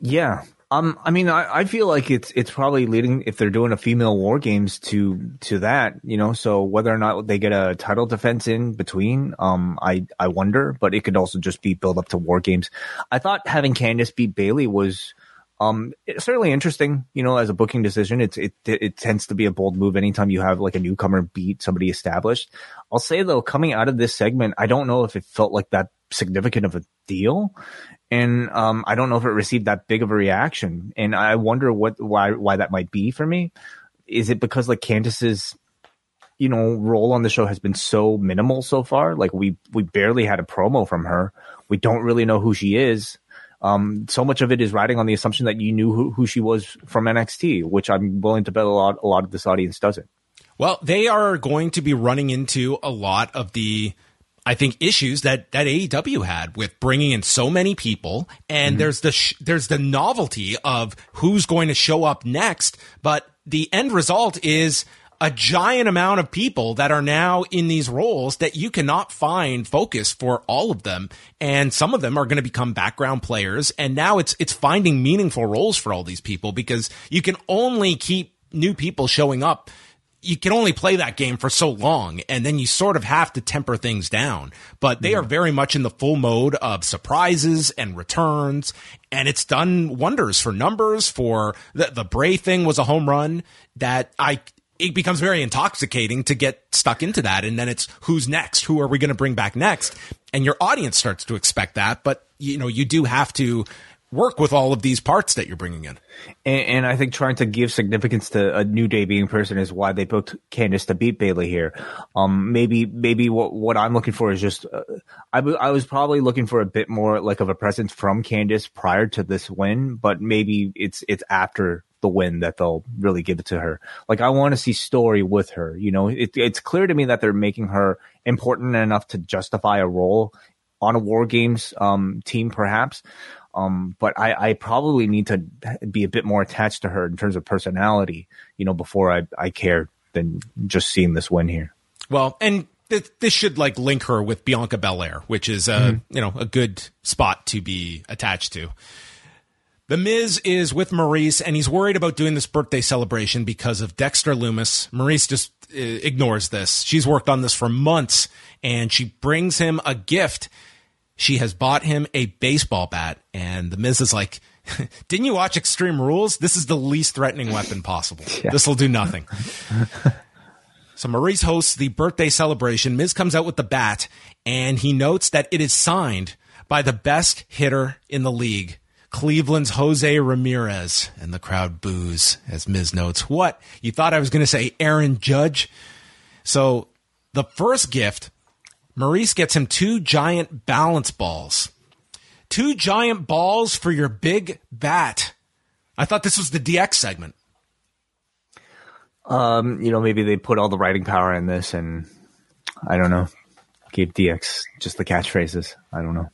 Yeah. Um, I mean, I, I feel like it's it's probably leading if they're doing a female war games to to that, you know. So whether or not they get a title defense in between, um, I I wonder. But it could also just be build up to war games. I thought having Candice beat Bayley was um certainly interesting. You know, as a booking decision, it's it it tends to be a bold move anytime you have like a newcomer beat somebody established. I'll say though, coming out of this segment, I don't know if it felt like that significant of a deal and um, I don't know if it received that big of a reaction. And I wonder what why why that might be for me. Is it because like Candice's you know role on the show has been so minimal so far? Like we we barely had a promo from her. We don't really know who she is. Um, so much of it is riding on the assumption that you knew who, who she was from NXT, which I'm willing to bet a lot a lot of this audience doesn't. Well, they are going to be running into a lot of the I think issues that that AEW had with bringing in so many people, and mm-hmm. there's the sh- there's the novelty of who's going to show up next, but the end result is a giant amount of people that are now in these roles that you cannot find focus for all of them. And some of them are going to become background players. And now it's it's finding meaningful roles for all these people because you can only keep new people showing up you can only play that game for so long and then you sort of have to temper things down. But they are mm-hmm. very much in the full mode of surprises and returns. And it's done wonders for numbers for the, the Bray thing was a home run that I, it becomes very intoxicating to get stuck into that. And then it's who's next? Who are we going to bring back next? And your audience starts to expect that. But, you know, you do have to work with all of these parts that you're bringing in. And, and, I think trying to give significance to a New Day being person is why they booked Candice to beat Bayley here. Um, maybe maybe what what I'm looking for is just uh, I, w- I was probably looking for a bit more like of a presence from Candice prior to this win, but maybe it's it's after the win that they'll really give it to her. Like I want to see story with her. You know, it, it's clear to me that they're making her important enough to justify a role on a War Games um, team, perhaps. Um, but I, I probably need to be a bit more attached to her in terms of personality, you know, before I, I care than just seeing this win here. Well, and th- this should like link her with Bianca Belair, which is a, mm-hmm. you know, a good spot to be attached to. The Miz is with Maryse, and he's worried about doing this birthday celebration because of Dexter Lumis. Maryse just uh, ignores this. She's worked on this for months and she brings him a gift she has bought him a baseball bat, and the Miz is like, [LAUGHS] "Didn't you watch Extreme Rules? This is the least threatening weapon possible. [LAUGHS] yeah. This will do nothing." [LAUGHS] so Maryse hosts the birthday celebration. Miz comes out with the bat, and he notes that it is signed by the best hitter in the league. Cleveland's Jose Ramirez, and the crowd boos as Miz notes, What? You thought I was going to say Aaron Judge? So the first gift Maryse gets him two giant balance balls. Two giant balls for your big bat. I thought this was the DX segment. Um, you know, maybe they put all the writing power in this, and I don't know, gave DX just the catchphrases. I don't know.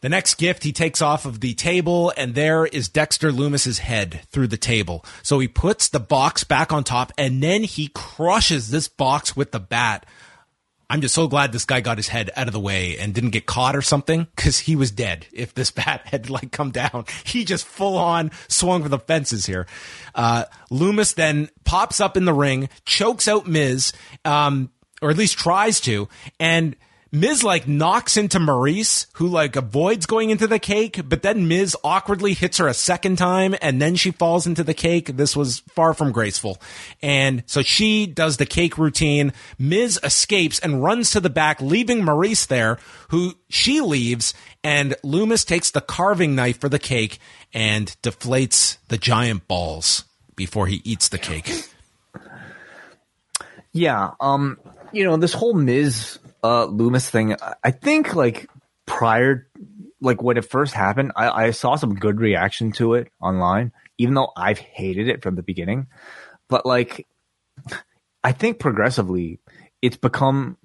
The next gift he takes off of the table, and there is Dexter Lumis's head through the table. So he puts the box back on top, and then he crushes this box with the bat. I'm just so glad this guy got his head out of the way and didn't get caught or something because he was dead if this [LAUGHS] bat had like come down. He just full on swung for the fences here. Uh, Lumis then pops up in the ring, chokes out Miz, um, or at least tries to, and Miz like knocks into Maryse, who like avoids going into the cake, but then Miz awkwardly hits her a second time and then she falls into the cake. This was far from graceful. And so she does the cake routine. Miz escapes and runs to the back, leaving Maryse there, who she leaves and Lumis takes the carving knife for the cake and deflates the giant balls before he eats the cake. Yeah, um, you know, this whole Miz uh, Lumis thing, I think like prior, like when it first happened, I, I saw some good reaction to it online, even though I've hated it from the beginning. But like, I think progressively, it's become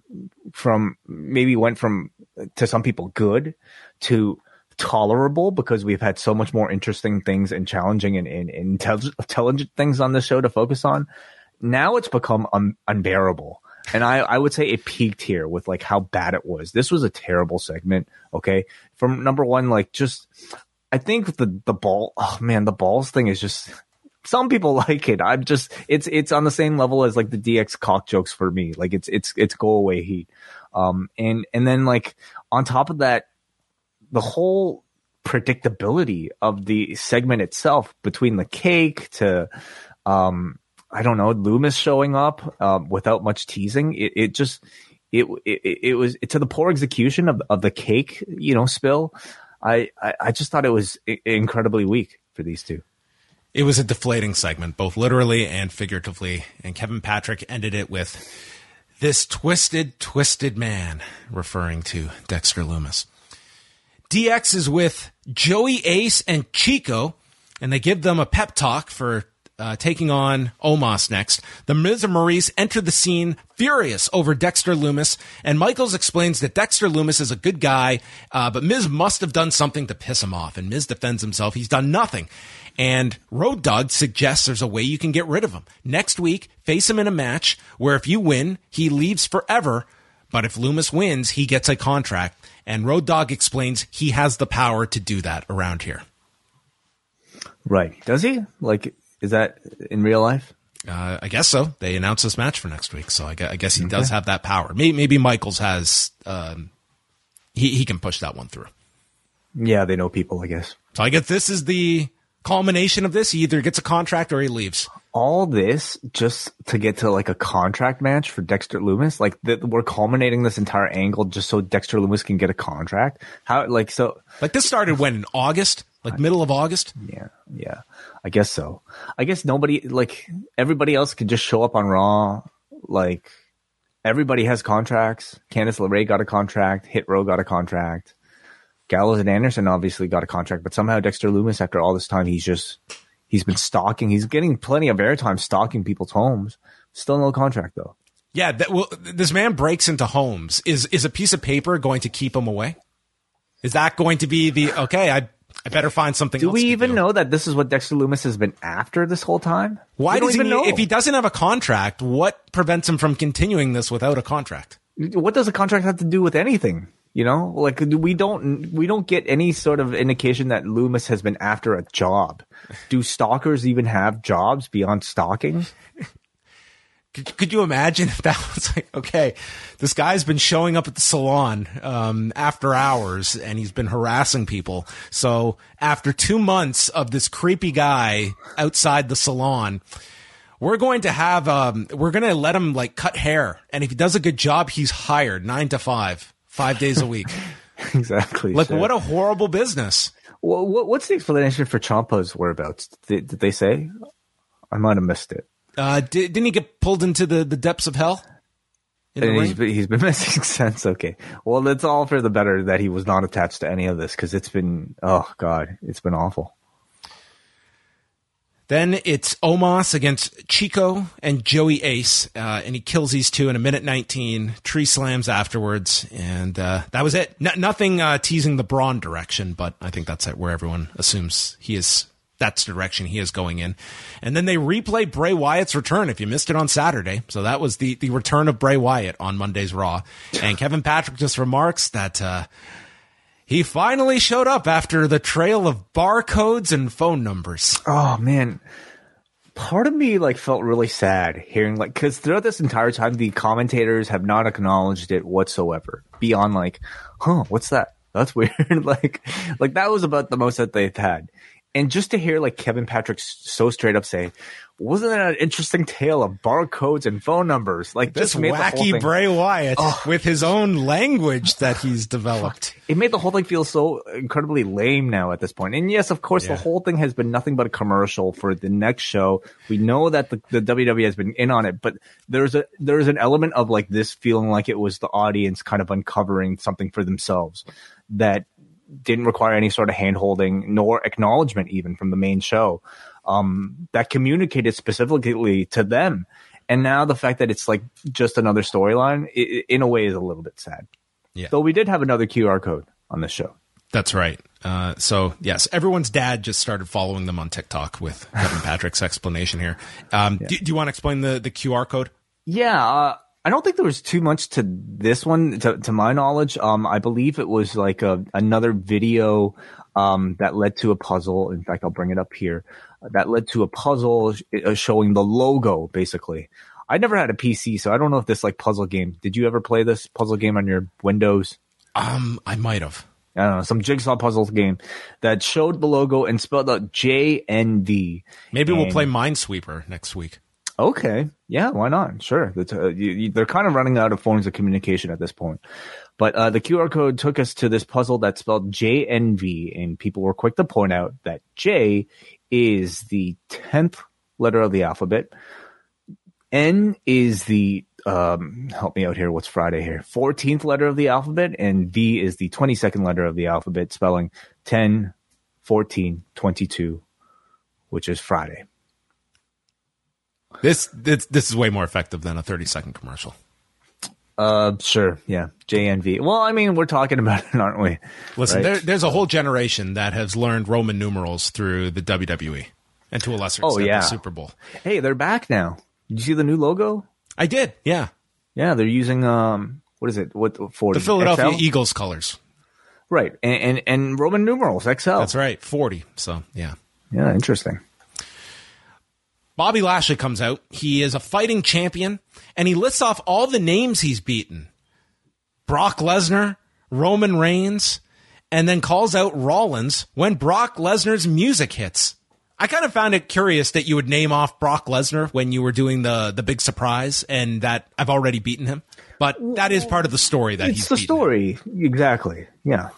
from maybe went from to some people good to tolerable because we've had so much more interesting things and challenging and, and, and intelligent things on the show to focus on. Now it's become un- unbearable and I, I would say it peaked here with like how bad it was. This was a terrible segment. Okay. From number one, like just, I think the, the ball, oh man, the balls thing is just, some people [LAUGHS] like it. I'm just, it's, it's on the same level as like the DX cock jokes for me. Like it's, it's, it's go away heat. Um, and, and then like on top of that, the whole predictability of the segment itself between the cake to, um, I don't know, Lumis showing up um, without much teasing. It, it just it, it it was to the poor execution of of the cake, you know, spill. I, I, I just thought it was incredibly weak for these two. It was a deflating segment, both literally and figuratively. And Kevin Patrick ended it with this twisted, twisted man, referring to Dexter Lumis. DX is with Joey Ace and Chico, and they give them a pep talk for uh, taking on Omos next. The Miz and Maryse enter the scene furious over Dexter Lumis, and Michaels explains that Dexter Lumis is a good guy, uh, but Miz must have done something to piss him off. And Miz defends himself. He's done nothing. And Road Dog suggests there's a way you can get rid of him. Next week, face him in a match where if you win, he leaves forever. But if Lumis wins, he gets a contract. And Road Dog explains he has the power to do that around here. Right. Does he? Like, is that in real life? Uh, I guess so. They announced this match for next week, so I guess, I guess he okay. does have that power. Maybe, maybe Michaels has. Um, he he can push that one through. Yeah, they know people. I guess. So I guess this is the culmination of this. He either gets a contract or he leaves. All this just to get to like a contract match for Dexter Lumis. Like the, we're culminating this entire angle just so Dexter Lumis can get a contract. How like so? Like this started when in August, like middle of August. Yeah, yeah. I guess so. I guess nobody like everybody else could just show up on Raw. Like everybody has contracts. Candice LeRae got a contract. Hit Row got a contract. Gallows and Anderson obviously got a contract, but somehow Dexter Lumis, after all this time, he's just he's been stalking. He's getting plenty of airtime stalking people's homes. Still no contract though. Yeah, that, well, this man breaks into homes. Is is a piece of paper going to keep him away? Is that going to be the okay? I I better find something. Else. Do we even do. know that this is what Dexter Lumis has been after this whole time? Why does he? Know. If he doesn't have a contract, what prevents him from continuing this without a contract? What does a contract have to do with anything? You know, like we don't we don't get any sort of indication that Lumis has been after a job. Do stalkers even have jobs beyond stalking? Could, could you imagine [LAUGHS] if that was like, okay, this guy's been showing up at the salon um, after hours and he's been harassing people. So after two months of this creepy guy outside the salon, we're going to have um, we're going to let him like cut hair, and if he does a good job, he's hired nine to five, five days a week. [LAUGHS] exactly. Like sure. what a horrible business. Well, what's the explanation for Ciampa's whereabouts? Did, did they say? I might have missed it. Uh, did, not he get pulled into the, the depths of hell? he's been, he's been [LAUGHS] missing since. Okay. Well, it's all for the better that he was not attached to any of this because it's been, oh God, it's been awful. Then it's Omos against Chico and Joey Ace, uh, and he kills these two in a minute 19, tree slams afterwards, and uh, that was it. Nothing uh, teasing the Braun direction, but I think that's it, where everyone assumes he is. That's the direction he is going in. And then they replay Bray Wyatt's return if you missed it on Saturday. So that was the, the return of Bray Wyatt on Monday's Raw. And Kevin Patrick just remarks that uh, he finally showed up after the trail of barcodes and phone numbers. Oh man, part of me like felt really sad hearing like because throughout this entire time the commentators have not acknowledged it whatsoever beyond like, huh, what's that? That's [LAUGHS] weird. like, like that was about the most that they've had. And just to hear like Kevin Patrick so straight up say, wasn't that an interesting tale of barcodes and phone numbers? Like This wacky Bray Wyatt Oh. with his own language that he's [LAUGHS] developed. it made the whole thing feel so incredibly lame now at this point. And yes, of course, Yeah. the whole thing has been nothing but a commercial for the next show. We know that the, the WWE has been in on it, but there's a there's an element of like this feeling like it was the audience kind of uncovering something for themselves that didn't require any sort of handholding nor acknowledgement even from the main show um, that communicated specifically to them. And now the fact that it's like just another storyline, in a way, is a little bit sad. Yeah. Though we did have another QR code on this show. That's right. Uh, so yes, everyone's dad just started following them on TikTok with Kevin [LAUGHS] Patrick's explanation here. Um, do, do you want to explain the, the QR code? Yeah, uh, I don't think there was too much to this one, to, to my knowledge. Um, I believe it was like a, another video um, that led to a puzzle. In fact, I'll bring it up here. That led to a puzzle uh, showing the logo, basically. I never had a PC, so I don't know if this like puzzle game. Did you ever play this puzzle game on your Windows? Um, I might have. I don't know, some jigsaw puzzle game that showed the logo and spelled out JNV. Maybe we'll play Minesweeper next week. Okay. Yeah, why not? Sure. Uh, you, you, they're kind of running out of forms of communication at this point. But uh, the QR code took us to this puzzle that spelled JNV, and people were quick to point out that J is the 10th letter of the alphabet. N is the, um, help me out here, what's Friday here? 14th letter of the alphabet, and V is the 22nd letter of the alphabet, spelling 10, 14, 22, which is Friday. This, this this is way more effective than a 30 second commercial. Uh, sure. Yeah. JNV. Well, I mean, we're talking about it, aren't we? Listen, Right. there, there's a whole generation that has learned Roman numerals through the WWE and to a lesser Oh, extent yeah. the Super Bowl. Hey, they're back now. Did you see the new logo? I did, yeah. Yeah, they're using, um, what is it? What for The Philadelphia XL? Eagles colors. Right. And, and, and Roman numerals, XL. That's right, 40. So, yeah. Yeah, interesting. Bobby Lashley comes out. He is a fighting champion, and he lists off all the names he's beaten Brock Lesnar, Roman Reigns, and then calls out Rollins when Brock Lesnar's music hits. I kind of found it curious that you would name off Brock Lesnar when you were doing the, the big surprise and that I've already beaten him. But that is part of the story that he's It's the beaten him. story. Exactly. Yeah.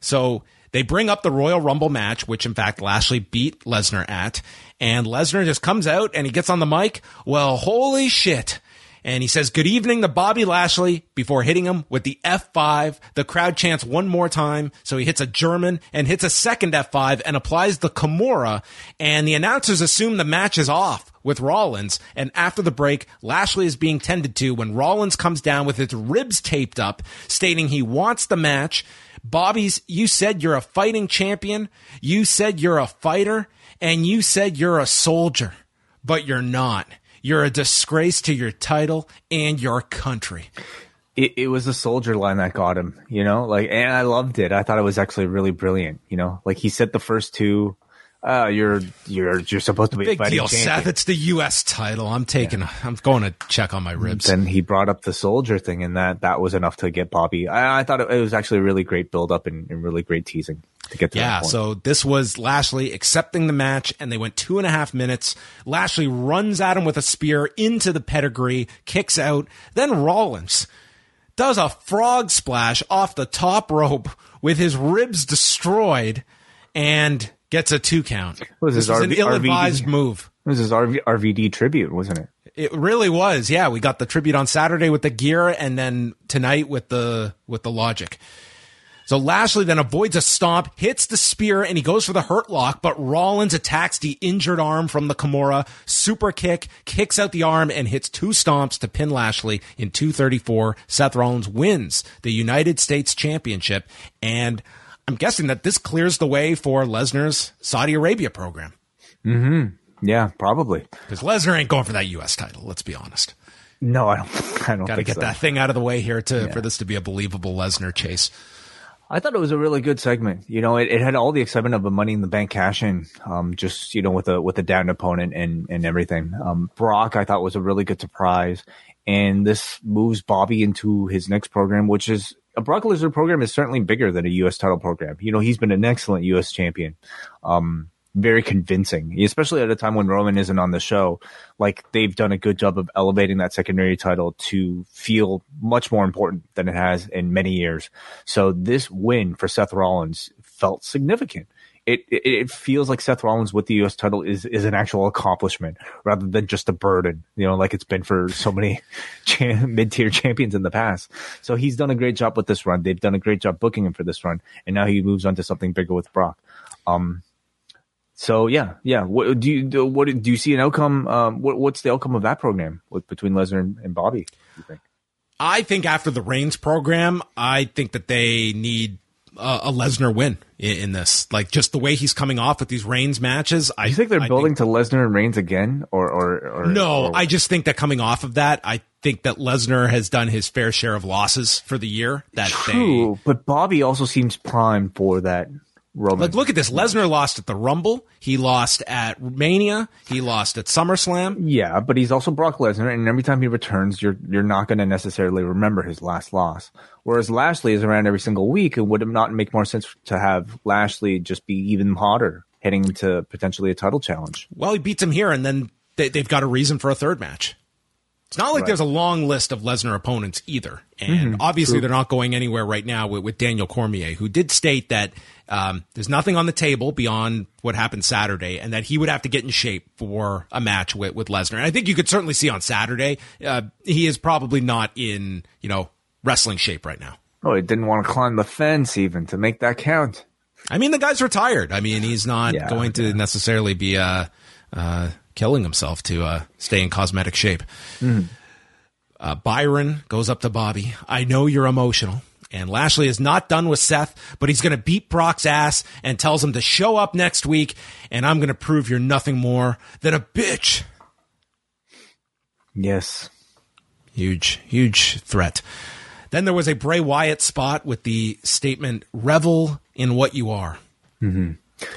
So they bring up the Royal Rumble match, which in fact Lashley beat Lesnar at, and Lesnar just comes out and he gets on the mic. Well, holy shit. And he says, good evening to Bobby Lashley before hitting him with the F5. The crowd chants one more time. So he hits a German and hits a second F5 and applies the Kimura. And the announcers assume the match is off with Rollins. And after the break, Lashley is being tended to when Rollins comes down with his ribs taped up, stating he wants the match. Bobby's, you said you're a fighting champion. You said you're a fighter and you said you're a soldier, but you're not. You're a disgrace to your title and your country. It, it was the soldier line that got him, you know, like, and I loved it. I thought it was actually really brilliant, you know, like he said the first two, uh, you're, you're, you're supposed to be Big fighting deal, champion. Seth. It's the U.S. title. I'm taking, I'm going to check on my ribs. then he brought up the soldier thing, and that that was enough to get Bobby. I, I thought it, it was actually a really great build up and, and really great teasing to get to Yeah, that point. so this was Lashley accepting the match, and they went two and a half minutes. Lashley runs at him with a spear into the pedigree, kicks out. Then Rollins does a frog splash off the top rope with his ribs destroyed and gets a two count. Was this his was an ill-advised move. it was his RV, RVD tribute, wasn't it? It really was. Yeah, we got the tribute on Saturday with the gear, and then tonight with the with the logic. So Lashley then avoids a stomp, hits the spear, and he goes for the hurt lock, but Rollins attacks the injured arm from the Kimura, super kick, kicks out the arm, and hits two stomps to pin Lashley in 234. Seth Rollins wins the United States Championship, and I'm guessing that this clears the way for Lesnar's Saudi Arabia program. Mm-hmm. Yeah, probably. Because Lesnar ain't going for that U.S. title, let's be honest. No, I don't. [LAUGHS] I don't. Got to get so. that thing out of the way here to yeah. for this to be a believable Lesnar chase. I thought it was a really good segment. You know, it, it had all the excitement of a Money in the Bank cash in, um, just you know, with a with a down opponent and and everything. Um, Brock, I thought was a really good surprise, and this moves Bobby into his next program, which is a Brock Lesnar program is certainly bigger than a U.S. title program. You know, he's been an excellent U.S. champion. Um, very convincing, especially at a time when Roman isn't on the show. Like they've done a good job of elevating that secondary title to feel much more important than it has in many years. So this win for Seth Rollins felt significant. It, it, feels like Seth Rollins with the U.S. title is is an actual accomplishment rather than just a burden. You know, like it's been for so many [LAUGHS] mid tier champions in the past. So he's done a great job with this run. They've done a great job booking him for this run, and now he moves on to something bigger with Brock. Um, so yeah, yeah. What do you do? What do you see an outcome? Um, what, what's the outcome of that program with between Lesnar and, and Bobby? You think? I think after the Reigns program, I think that they need a, a Lesnar win in, in, this. Like just the way he's coming off with these Reigns matches. I think they're I building think, to Lesnar and Reigns again, or or, or no? Or, I just think that coming off of that, I think that Lesnar has done his fair share of losses for the year. That true, they, but Bobby also seems primed for that Roman. Like, look at this. Lesnar lost at the Rumble. He lost at Mania. He lost at SummerSlam. Yeah, but he's also Brock Lesnar, and every time he returns, you're you're not going to necessarily remember his last loss. Whereas Lashley is around every single week, it would not make more sense to have Lashley just be even hotter heading into potentially a title challenge. Well, he beats him here, and then they, have got a reason for a third match. It's not like right. there's a long list of Lesnar opponents either. And mm-hmm, obviously, true. they're not going anywhere right now with, with Daniel Cormier, who did state that um, there's nothing on the table beyond what happened Saturday, and that he would have to get in shape for a match with, with Lesnar. And I think you could certainly see on Saturday, uh, he is probably not in, you know, wrestling shape right now. Oh, he didn't want to climb the fence even to make that count. I mean, the guy's retired. I mean, he's not yeah, going to yeah. necessarily be, uh, uh, killing himself to uh, stay in cosmetic shape. Mm. Uh, Byron goes up to Bobby. I know you're emotional. And Lashley is not done with Seth, but he's going to beat Brock's ass and tells him to show up next week. And I'm going to prove you're nothing more than a bitch. Yes. Huge, huge threat. Then there was a Bray Wyatt spot with the statement, revel in what you are. Mm-hmm.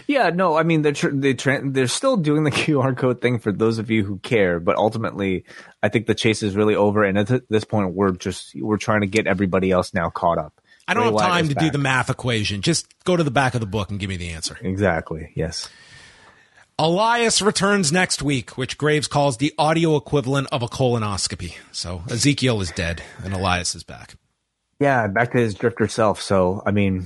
Yeah, no, I mean they're tr- they tra- they're still doing the [LAUGHS] QR code thing for those of you who care, but ultimately, I think the chase is really over, and at this point, we're just we're trying to get everybody else now caught up. I don't Ray have time to back. do the math equation. Just go to the back of the book and give me the answer. Exactly. Yes. Elias returns next week, which Graves calls the audio equivalent of a colonoscopy. So Ezekiel is dead and Elias is back. Yeah, back to his drifter self. So, I mean,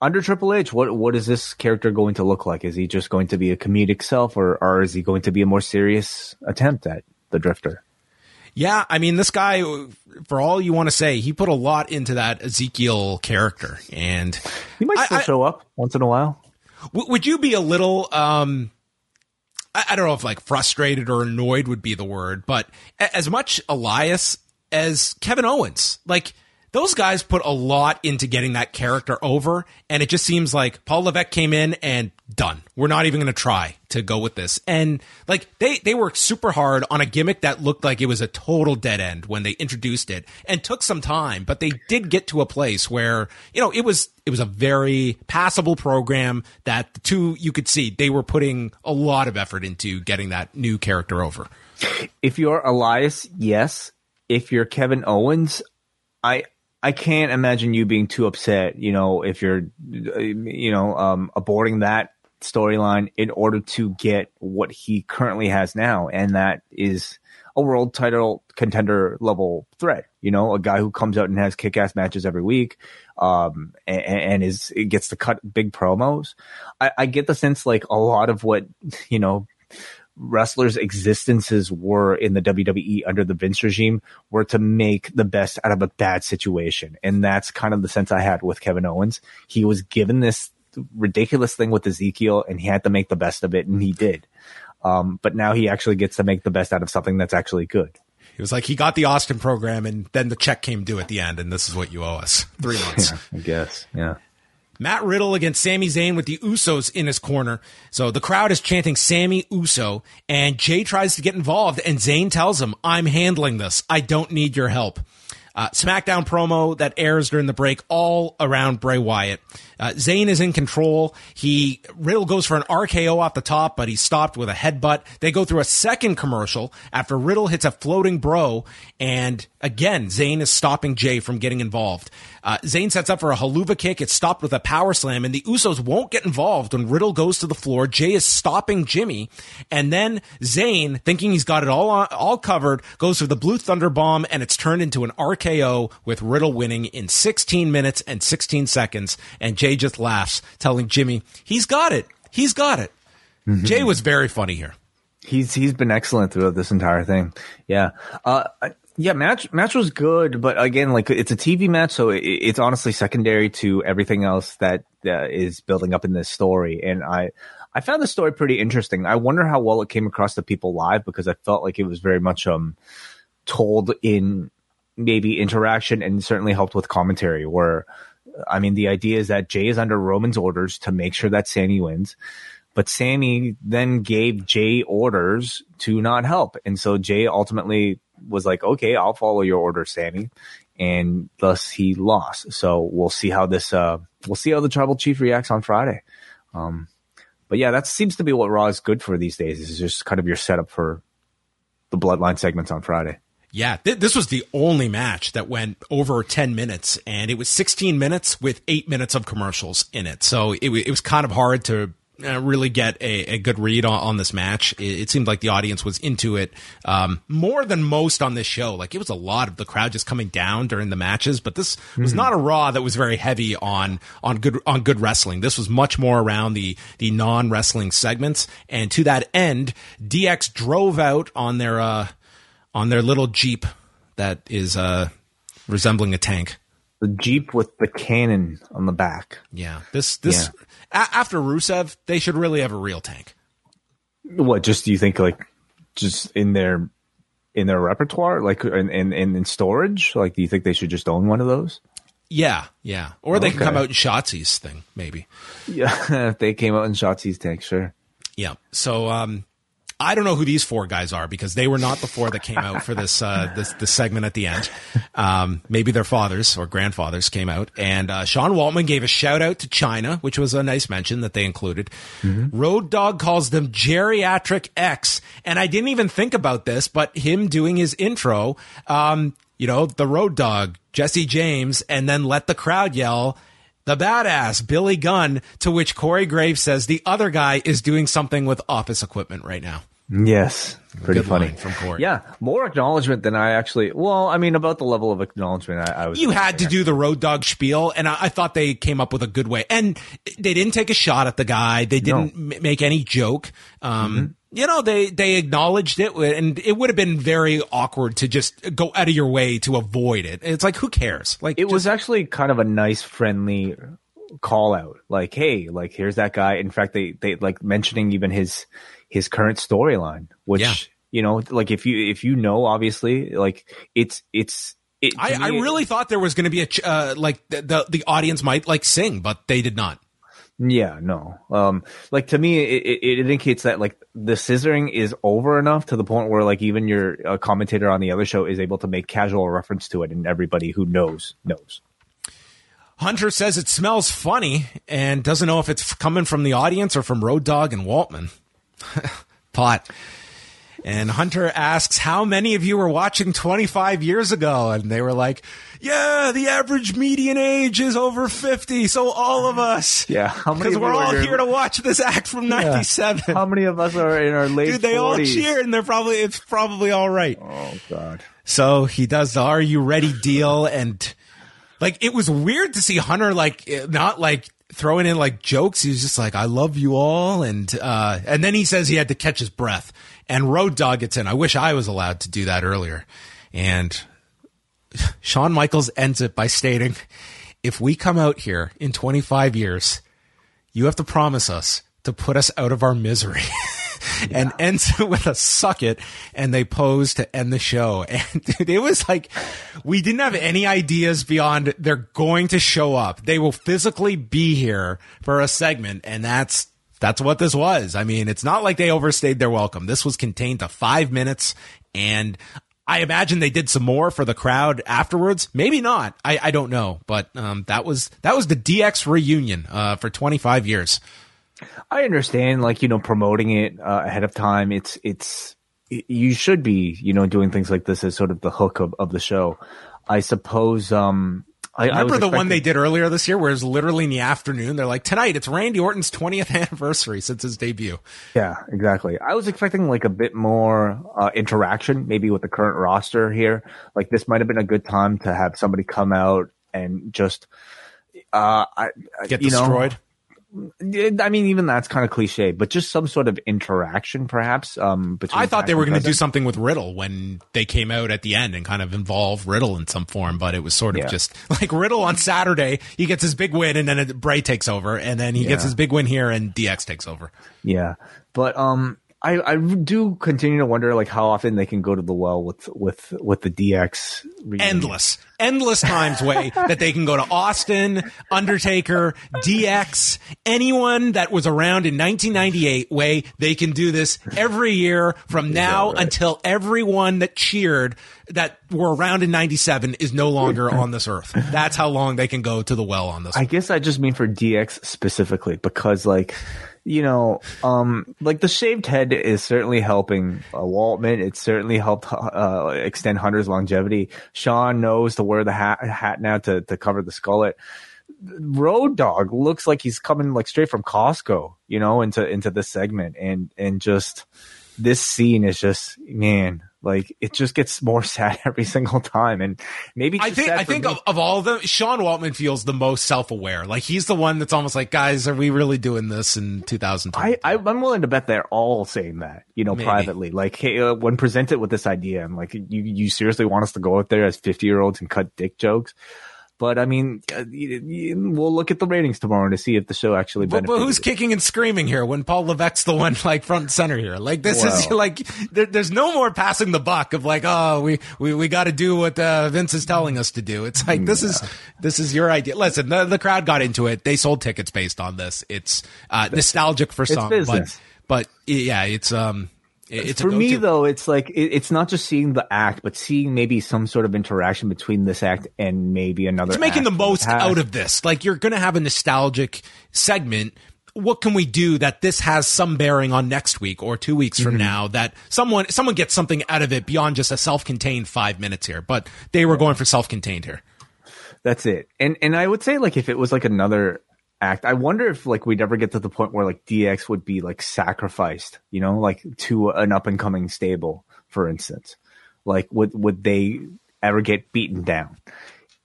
under Triple H, what what is this character going to look like? Is he just going to be a comedic self, or or is he going to be a more serious attempt at the Drifter? Yeah, I mean, this guy, for all you want to say, he put a lot into that Ezekiel character, and he might still I, show up once in a while. W- would you be a little? um I, I don't know if like frustrated or annoyed would be the word, but as much Elias as Kevin Owens, like those guys put a lot into getting that character over, and it just seems like Paul Levesque came in and done. We're not even going to try to go with this. And like they they worked super hard on a gimmick that looked like it was a total dead end when they introduced it, and took some time, but they did get to a place where you know it was it was a very passable program that the two you could see they were putting a lot of effort into getting that new character over. If you're Elias, yes. If you're Kevin Owens, I I can't imagine you being too upset, you know, if you're, you know, um, aborting that storyline in order to get what he currently has now. And that is a world title contender level threat, you know, a guy who comes out and has kick ass matches every week, um, and, and is, gets to cut big promos. I, I get the sense like a lot of what, you know, wrestlers' existences were in the WWE under the Vince regime were to make the best out of a bad situation. And that's kind of the sense I had with Kevin Owens. He was given this ridiculous thing with Ezekiel and he had to make the best of it and he did. Um, but now he actually gets to make the best out of something that's actually good. It was like he got the Austin program and then the check came due at the end and this is what you owe us. Three months. [LAUGHS] Yeah, I guess. Yeah. Matt Riddle against Sami Zayn with the Usos in his corner. So the crowd is chanting Sami Uso and Jay tries to get involved and Zayn tells him, I'm handling this. I don't need your help. Uh, SmackDown promo that airs during the break all around Bray Wyatt. Uh, Zayn is in control. He Riddle goes for an RKO off the top, but he's stopped with a headbutt. They go through a second commercial after Riddle hits a floating bro, and again Zayn is stopping Jay from getting involved. Uh, Zayn sets up for a Helluva kick. It's stopped with a power slam, and the Usos won't get involved when Riddle goes to the floor. Jay is stopping Jimmy, and then Zayn, thinking he's got it all on, all covered, goes for the Blue Thunder Bomb, and it's turned into an RKO with Riddle winning in 16 minutes and 16 seconds. And Jay just laughs, telling Jimmy he's got it. He's got it. Mm-hmm. Jay was very funny here. He's he's been excellent throughout this entire thing. Yeah. Uh, yeah, match match was good, but again, like it's a TV match, so it, it's honestly secondary to everything else that uh, is building up in this story. And I I found the story pretty interesting. I wonder how well it came across to people live because I felt like it was very much um told in maybe interaction and certainly helped with commentary. Where I mean, the idea is that Jey is under Roman's orders to make sure that Sami wins. But Sami then gave Jey orders to not help. And so Jey ultimately was like, okay, I'll follow your order, Sami. And thus he lost. So we'll see how this, uh, we'll see how the tribal chief reacts on Friday. Um, but yeah, that seems to be what Raw is good for these days. Is just kind of your setup for the bloodline segments on Friday. Yeah, th- this was the only match that went over 10 minutes, and it was 16 minutes with eight minutes of commercials in it. So it, w- it was kind of hard to uh, really get a, a good read on, on this match. It, it, seemed like the audience was into it um, more than most on this show. Like it was a lot of the crowd just coming down during the matches, but this mm-hmm. was not a Raw that was very heavy on on good on good wrestling. This was much more around the the non wrestling segments. And to that end, DX drove out on their uh, on their little jeep that is uh, resembling a tank. The jeep with the cannon on the back. Yeah, this this. Yeah a- after Rusev, they should really have a real tank. What? Just do you think like just in their in their repertoire, like in in, in storage? Like, do you think they should just own one of those? Yeah, yeah. Or they okay. can come out in Shotzi's thing, maybe. Yeah, [LAUGHS] if they came out in Shotzi's tank, sure. Yeah. So, um, I don't know who these four guys are because they were not the four that came out for this uh, this, this segment at the end. Um, maybe their fathers or grandfathers came out, and uh, Sean Waltman gave a shout out to Chyna, which was a nice mention that they included. Mm-hmm. Road Dog calls them geriatric X, and I didn't even think about this, but him doing his intro, um, you know, the Road Dog, Jesse James, and then let the crowd yell the badass Billy Gunn, to which Corey Graves says the other guy is doing something with office equipment right now. Yes, pretty Good funny from Corey. Yeah, more acknowledgement than I actually. Well, I mean, about the level of acknowledgement, I, I was. You had to do the road dog spiel, and I, I, thought they came up with a good way. And they didn't take a shot at the guy. They didn't no. m- make any joke. Um, mm-hmm you know they they acknowledged it and it would have been very awkward to just go out of your way to avoid it it's like who cares like it just, was actually kind of a nice friendly call out like hey like here's that guy in fact they they like mentioning even his his current storyline which yeah. you know like if you if you know obviously like it's it's it, I, me, I really thought there was going to be a uh, like the, the the audience might like sing but they did not yeah, no. Um, like to me, it, it, indicates that like the scissoring is over enough to the point where like even your uh, commentator on the other show is able to make casual reference to it, and everybody who knows knows. Hunter says it smells funny and doesn't know if it's coming from the audience or from Road Dog and Waltman. [LAUGHS] Pot. And Hunter asks, how many of you were watching 25 years ago? And they were like, yeah, the average median age is over 50. So all of us. [LAUGHS] Yeah. Because we're all here to watch this act from 97. Yeah. How many of us are in our late Dude, they 40s? all cheer and they're probably, it's probably all right. Oh God. So he does the Are You Ready deal. And like, it was weird to see Hunter like, not like, throwing in like jokes. He was just like, "I love you all," and uh, and then he says he had to catch his breath. And Road Dog gets in. I wish I was allowed to do that earlier. And [LAUGHS] Shawn Michaels ends it by stating, "If we come out here in 25 years, you have to promise us to put us out of our misery." [LAUGHS] [LAUGHS] and ends it [LAUGHS] with a suck it and they pose to end the show [LAUGHS] and dude, it was like we didn't have any ideas beyond they're going to show up they will physically be here for a segment and that's that's what this was i mean it's not like they overstayed their welcome this was contained to five minutes and I imagine they did some more for the crowd afterwards. Maybe not. I, I don't know. But um, that was that was the DX reunion uh, for 25 years. I understand, like you know, promoting it uh, ahead of time. It's it's it, you should be, you know, doing things like this as sort of the hook of, of the show. I suppose. Um, I, Remember I the one they did earlier this year, where it's literally in the afternoon. They're like, tonight it's Randy Orton's 20th [LAUGHS] anniversary since his debut. Yeah, exactly. I was expecting like a bit more uh, interaction, maybe with the current roster here. Like this might have been a good time to have somebody come out and just, uh, I, Get you know, destroyed. I mean, even that's kind of cliche, but just some sort of interaction, perhaps. Um, between I thought they were going to do something with Riddle when they came out at the end and kind of involve Riddle in some form, but it was sort of Yeah. just like Riddle on Saturday, he gets his big win and then it, Bray takes over and then he gets his big win here and DX takes over. Yeah, but um, I I do continue to wonder like how often they can go to the well with with with the DX. reunion. Endless, endless times way [LAUGHS] that they can go to Austin, Undertaker, DX, anyone that was around in 1998 way, they can do this every year from now until everyone that cheered that were around in 97 is no longer on this earth. That's how long they can go to the well on this. I guess I just mean for DX specifically because like you know um like the shaved head is certainly helping uh, Waltman it certainly helped uh, extend Hunter's longevity Shawn knows to wear the hat hat now to to cover the skullet. Road Dog looks like he's coming like straight from Costco you know into into this segment. And and just this scene is just man like it just gets more [LAUGHS] sad every single time and maybe I think I think of, of all of them, Sean Waltman feels the most self aware. Like he's the one that's almost like, guys, are we really doing this in 2020? I, I'm willing to bet they're all saying that, you know, Maybe. privately. Like, hey, uh, when presented with this idea, I'm like, you you seriously want us to go out there as 50 year olds and cut dick jokes? But I mean, uh, we'll look at the ratings tomorrow to see if the show actually But, benefited. but who's kicking and screaming here when Paul Levesque's the one like front and center here? Like this is [LAUGHS] like there, there's no more passing the buck of like oh we we, we got to do what uh, Vince is telling us to do. It's like this is this is your idea. Listen, the, the crowd got into it. They sold tickets based on this. It's uh, nostalgic for some, but but yeah, it's um it's for me though it's like it, it's not just seeing the act but seeing maybe some sort of interaction between this act and maybe another It's making the most past. out of this. Like you're going to have a nostalgic segment. What can we do that this has some bearing on next week or two weeks Mm-hmm. from now that someone someone gets something out of it beyond just a self-contained 5 minutes here. But they were going for self-contained here. That's it. And and I would say like if it was like another act, I wonder if like we'd ever get to the point where like DX would be like sacrificed, you know, like to an up and coming stable, for instance. Like would would they ever get beaten down?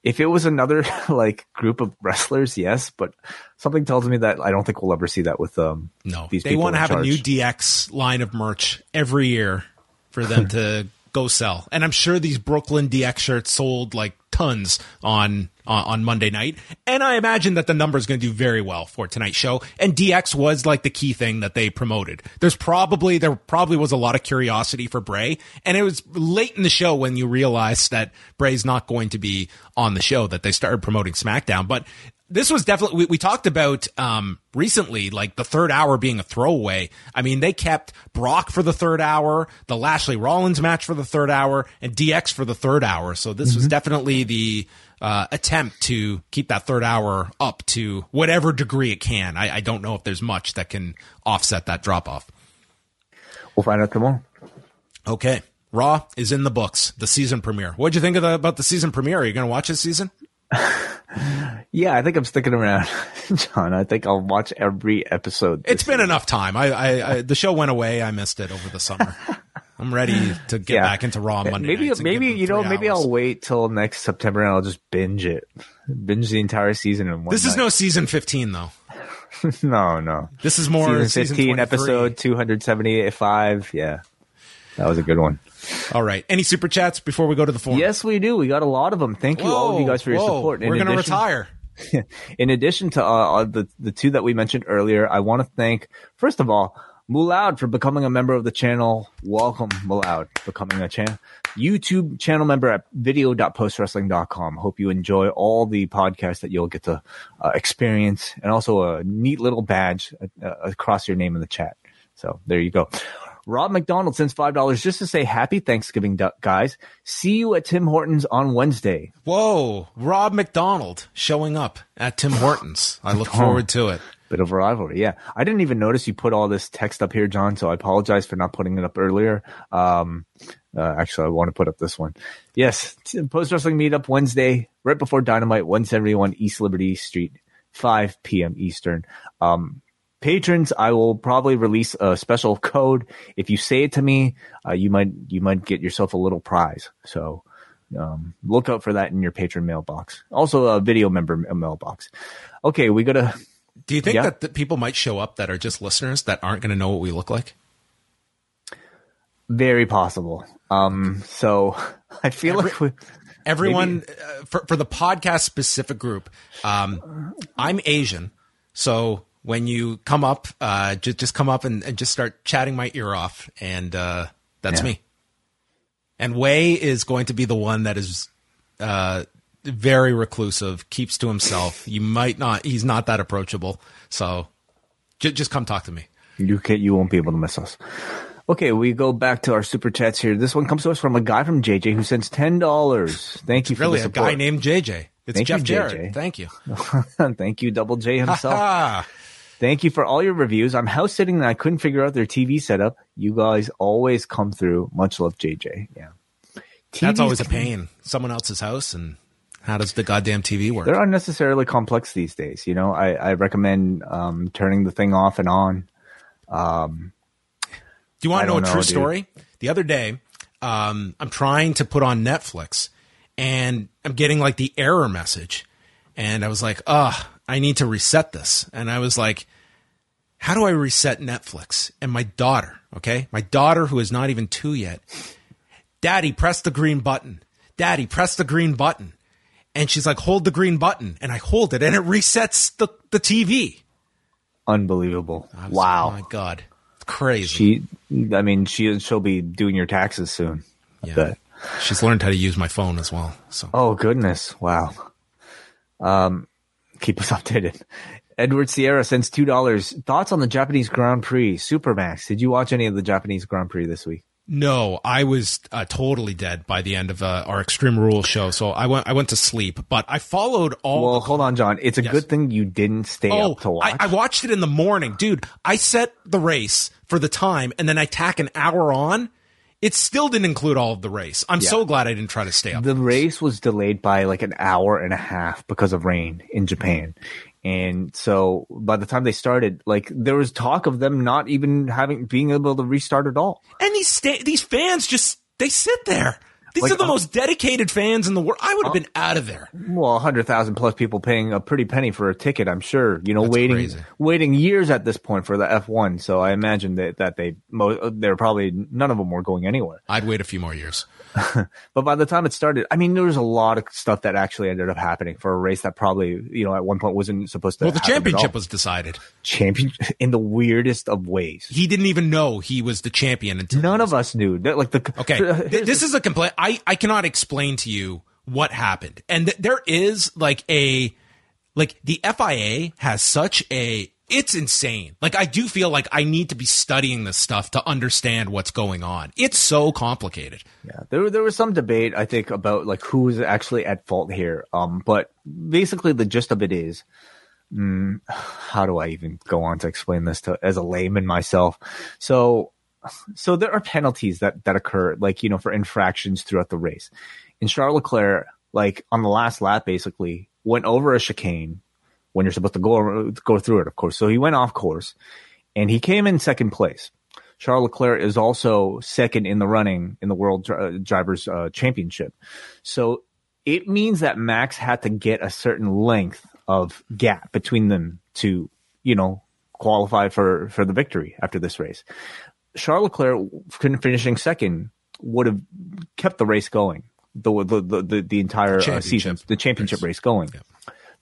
If it was another [LAUGHS] like group of wrestlers, yes, but something tells me that I don't think we'll ever see that with um No. these they want to in have a new. DX line of merch every year for them [LAUGHS] to go sell. And I'm sure these Brooklyn DX shirts sold like tons on on, on Monday night. And I imagine that the number is going to do very well for tonight's show. And DX was like the key thing that they promoted. There's probably there probably was a lot of curiosity for Bray, and it was late in the show when you realized that Bray's not going to be on the show that they started promoting SmackDown. But this was definitely we, we talked about um recently like the third hour being a throwaway i mean they kept brock for the third hour the lashley rollins match for the third hour and dx for the third hour so this was definitely the uh, attempt to keep that third hour up to whatever degree it can I, I don't know if there's much that can offset that drop off We'll find out tomorrow. okay raw is in the books the season premiere what'd you think of the, about the season premiere are you gonna watch this season [LAUGHS] Yeah, I think I'm sticking around, [LAUGHS] John. I think I'll watch every episode. It's been enough time. I, I, I the show went away. I missed it over the summer. [LAUGHS] I'm ready [LAUGHS] to get Yeah. back into Raw Monday. maybe maybe you know maybe hours. I'll wait till next September and I'll just binge it, binge the entire season in one. This is no season 15 though. [LAUGHS] no no This is more season season fifteen 23. episode two hundred seventy five. Yeah, that was a good one. All right. Any super chats before we go to the forum? Yes, we do. We got a lot of them. Thank you all of you guys for your whoa, support. In We're going to retire. [LAUGHS] In addition to uh, uh, the the two that we mentioned earlier, I want to thank first of all Mulaud for becoming a member of the channel. Welcome, Mulaud, becoming a channel YouTube channel member at video.postwrestling.com. Hope you enjoy all the podcasts that you'll get to uh, experience, and also a neat little badge uh, uh, across your name in the chat. So there you go. Rob McDonald sends five dollars just to say Happy Thanksgiving, guys. See you at Tim Hortons on Wednesday. Whoa. Rob McDonald showing up at Tim Hortons. I look forward to it. Bit of a rivalry, yeah. I didn't even notice you put all this text up here, John. So I apologize for not putting it up earlier. Um, uh, actually, I want to put up this one. Yes, post wrestling meetup Wednesday, right before Dynamite, one seventy one East Liberty Street, five p.m. Eastern. Um, patrons, I will probably release a special [LAUGHS] code. If you say it to me, uh, you might you might get yourself a little prize. So um, look out for that in your patron mailbox. Also, a video member mailbox. Okay, we got to. Do you think Yeah. that the people might show up that are just listeners that aren't going to know what we look like? Very possible. Um, so [LAUGHS] I feel like we, [LAUGHS] Everyone uh, for for the podcast specific group. Um, I'm Asian, so when you come up, uh, just just come up and, and just start chatting my ear off, and uh, that's Yeah. me. And Wai is going to be the one that is uh, very reclusive, keeps to himself. You might not. He's not that approachable. So j- just come talk to me. you can you won't be able to miss us. Okay, we go back to our super chats here. This one comes to us from a guy from JJ who sends ten dollars. Thank you for the case. Really, a guy named JJ. It's Thank Jeff you, Jarrett. JJ. Thank you. [LAUGHS] Thank you, Double J himself. Thank you for all your reviews. I'm house sitting and I couldn't figure out their TV setup. You guys always come through. Much love, JJ. Yeah, that's TVs always a pain. Someone else's house, and how does the goddamn TV work? They're unnecessarily complex these days. You know, I, I recommend um, turning the thing off and on. Do you want to know a true know, dude. story? The other day, um, I'm trying to put on Netflix and I'm getting like the error message. And I was like, ugh, I need to reset this. And I was like, how do I reset Netflix? And my daughter, okay, my daughter who is not even two yet, daddy, press the green button. Daddy, press the green button. And she's like, hold the green button. And I hold it and it resets the, the TV. Unbelievable. Wow. like, oh my God. It's crazy. She, I mean, she she'll be doing your taxes soon. Yeah. She's learned how to use my phone as well. So Oh goodness! Wow. Um, keep us [LAUGHS] updated. Edward Sierra sends two dollars. Thoughts on the Japanese Grand Prix Supermax? Did you watch any of the Japanese Grand Prix this week? No, I was uh, totally dead by the end of uh, our Extreme Rules show. So I went I went to sleep, but I followed all. Well, the- hold on, John. It's a good thing you didn't stay oh, up to watch. I, I watched it in the morning, dude. I set the race for the time, and then I tack an hour on. It still didn't include all of the race. I'm so glad I didn't try to stay up. the race was delayed by like an hour and a half because of rain in Japan. And so by the time they started, like there was talk of them not even having being able to restart at all. and these sta- these fans just they sit there. These Like, are the uh, most dedicated fans in the world. I would have been out of there. Well, hundred thousand plus people paying a pretty penny for a ticket. I'm sure. You know, That's waiting crazy. waiting years at this point for the F1. So I imagine that that they mo- they're probably none of them were going anywhere. I'd wait a few more years. [LAUGHS] But by the time it started, I mean, there was a lot of stuff that actually ended up happening for a race that probably you know at one point wasn't supposed to. Well, the championship was decided. champion in the weirdest of ways. He didn't even know he was the champion until None of us knew. Like the Okay, [LAUGHS] th- this is a complaint. I I cannot explain to you what happened, and th- there is like a like the FIA has such a it's insane. Like I do feel like I need to be studying this stuff to understand what's going on. It's so complicated. Yeah, there there was some debate I think about like who is actually at fault here. Um, but basically the gist of it is, mm, [SIGHS] how do I even go on to explain this to as a layman myself? So, so there are penalties that that occur, like you know, for infractions throughout the race. And Charles Leclerc, like on the last lap, basically went over a chicane when you're supposed to go go through it, of course. So he went off course, and he came in second place. Charles Leclerc is also second in the running in the World Dri- Drivers uh, Championship. So it means that Max had to get a certain length of gap between them to, you know, qualify for for the victory after this race. Charles Leclerc finishing second would have kept the race going, the the the the, the entire uh, season, the championship race, race going. Yeah.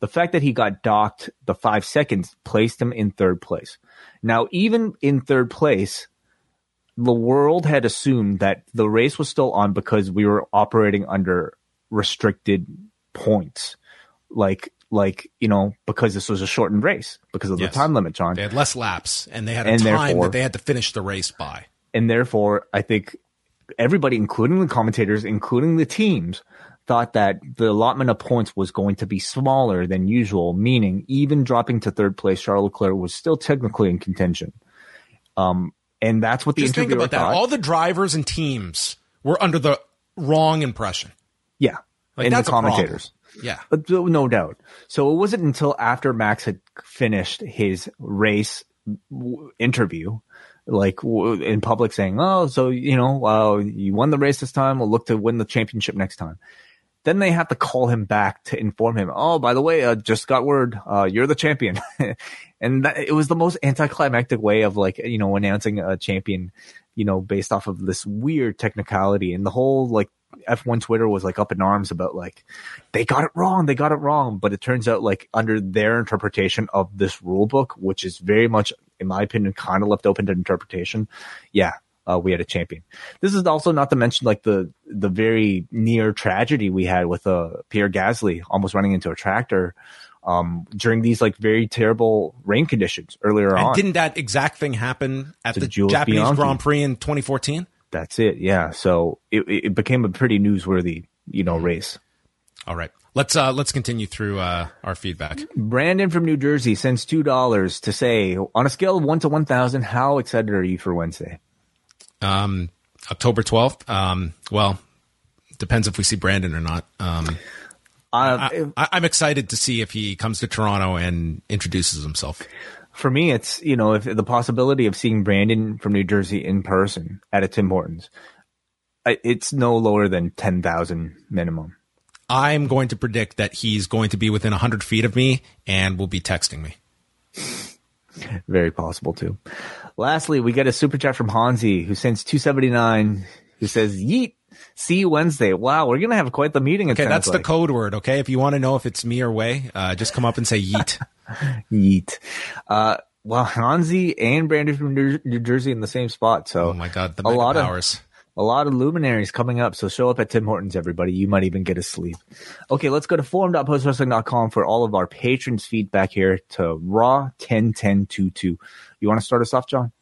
The fact that he got docked the five seconds placed him in third place. Now, even in third place, the world had assumed that the race was still on because we were operating under restricted points. Like, like, you know, because this was a shortened race because of yes. the time limit, John. They had less laps and they had a and time that they had to finish the race by. And therefore, I think everybody, including the commentators, including the teams, thought that the allotment of points was going to be smaller than usual, meaning even dropping to third place, Charles Leclerc was still technically in contention. Um, and that's what the Just think about thought. that. All the drivers and teams were under the wrong impression. Yeah, like, and the commentators. Yeah, but, no doubt. So it wasn't until after Max had finished his race interview like in public saying, "Oh, so you know, uh, you won the race this time. We'll look to win the championship next time." Then they have to call him back to inform him. Oh, by the way, uh, just got word, uh, you're the champion. [LAUGHS] and that, it was the most anticlimactic way of like, you know, announcing a champion, you know, based off of this weird technicality and the whole like F1 Twitter was like up in arms about like, they got it wrong. They got it wrong. But it turns out like under their interpretation of this rule book, which is very much, in my opinion, kind of left open to interpretation. Yeah, uh, we had a champion. This is also not to mention like the the very near tragedy we had with uh, Pierre Gasly almost running into a tractor um, during these like very terrible rain conditions earlier and on. Didn't that exact thing happen at the Jules Japanese Bianchi. Grand Prix in 2014? That's it. Yeah. So it, it became a pretty newsworthy, you know, race. All right. Let's uh let's continue through uh our feedback. Brandon from New Jersey sends two dollars to say on a scale of one to one thousand, how excited are you for Wednesday? Um, October 12th. Um, well, depends if we see Brandon or not. Um, uh, I, am excited to see if he comes to Toronto and introduces himself. For me, it's you know if the possibility of seeing Brandon from New Jersey in person at a Tim Hortons, it's no lower than ten thousand minimum. I'm going to predict that he's going to be within hundred feet of me and will be texting me. Very possible too. Lastly, we get a super chat from Hansi who sends 279 who says, Yeet, see you Wednesday. Wow, we're going to have quite the meeting. Okay, that's like. the code word. Okay. If you want to know if it's me or Wai, uh, just come up and say Yeet. [LAUGHS] yeet. Uh, well, Hanzi and Brandon from New Jersey in the same spot. So, oh my God, the a lot powers. Of, a lot of luminaries coming up. So show up at Tim Hortons, everybody. You might even get a sleep. Okay, let's go to forum.postwrestling.com for all of our patrons' feedback here to Raw 101022. You want to start us off, John?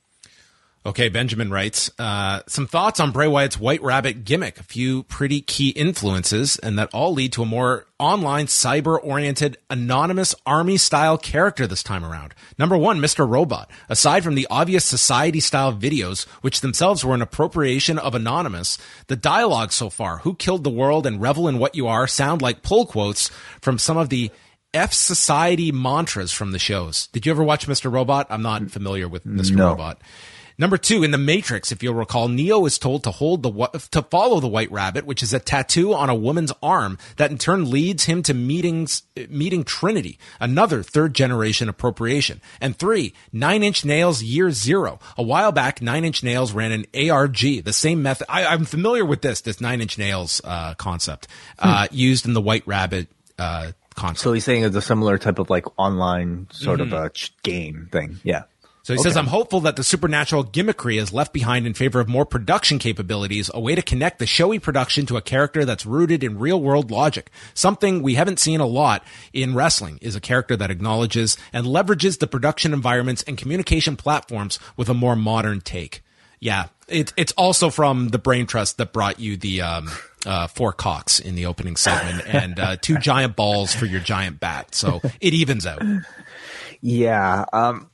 Okay, Benjamin writes uh, some thoughts on Bray Wyatt's White Rabbit gimmick. A few pretty key influences, and that all lead to a more online, cyber-oriented, anonymous army-style character this time around. Number one, Mr. Robot. Aside from the obvious society-style videos, which themselves were an appropriation of Anonymous, the dialogue so far, "Who killed the world?" and "Revel in what you are," sound like pull quotes from some of the F Society mantras from the shows. Did you ever watch Mr. Robot? I'm not familiar with Mr. No. Robot. Number two, in the Matrix, if you'll recall, Neo is told to hold the to follow the White Rabbit, which is a tattoo on a woman's arm that in turn leads him to meetings meeting Trinity, another third generation appropriation. And three, Nine Inch Nails Year Zero. A while back, Nine Inch Nails ran an ARG, the same method. I, am familiar with this this Nine Inch Nails uh, concept uh, hmm. used in the White Rabbit. Uh, concept. So he's saying it's a similar type of like online sort mm-hmm. of a game thing. Yeah. So he okay. says, I'm hopeful that the supernatural gimmickry is left behind in favor of more production capabilities, a way to connect the showy production to a character that's rooted in real world logic. Something we haven't seen a lot in wrestling is a character that acknowledges and leverages the production environments and communication platforms with a more modern take. Yeah. It, it's also from the brain trust that brought you the, um, uh, four cocks in the opening segment [LAUGHS] and, uh, two giant balls for your giant bat. So it evens out. Yeah. Um,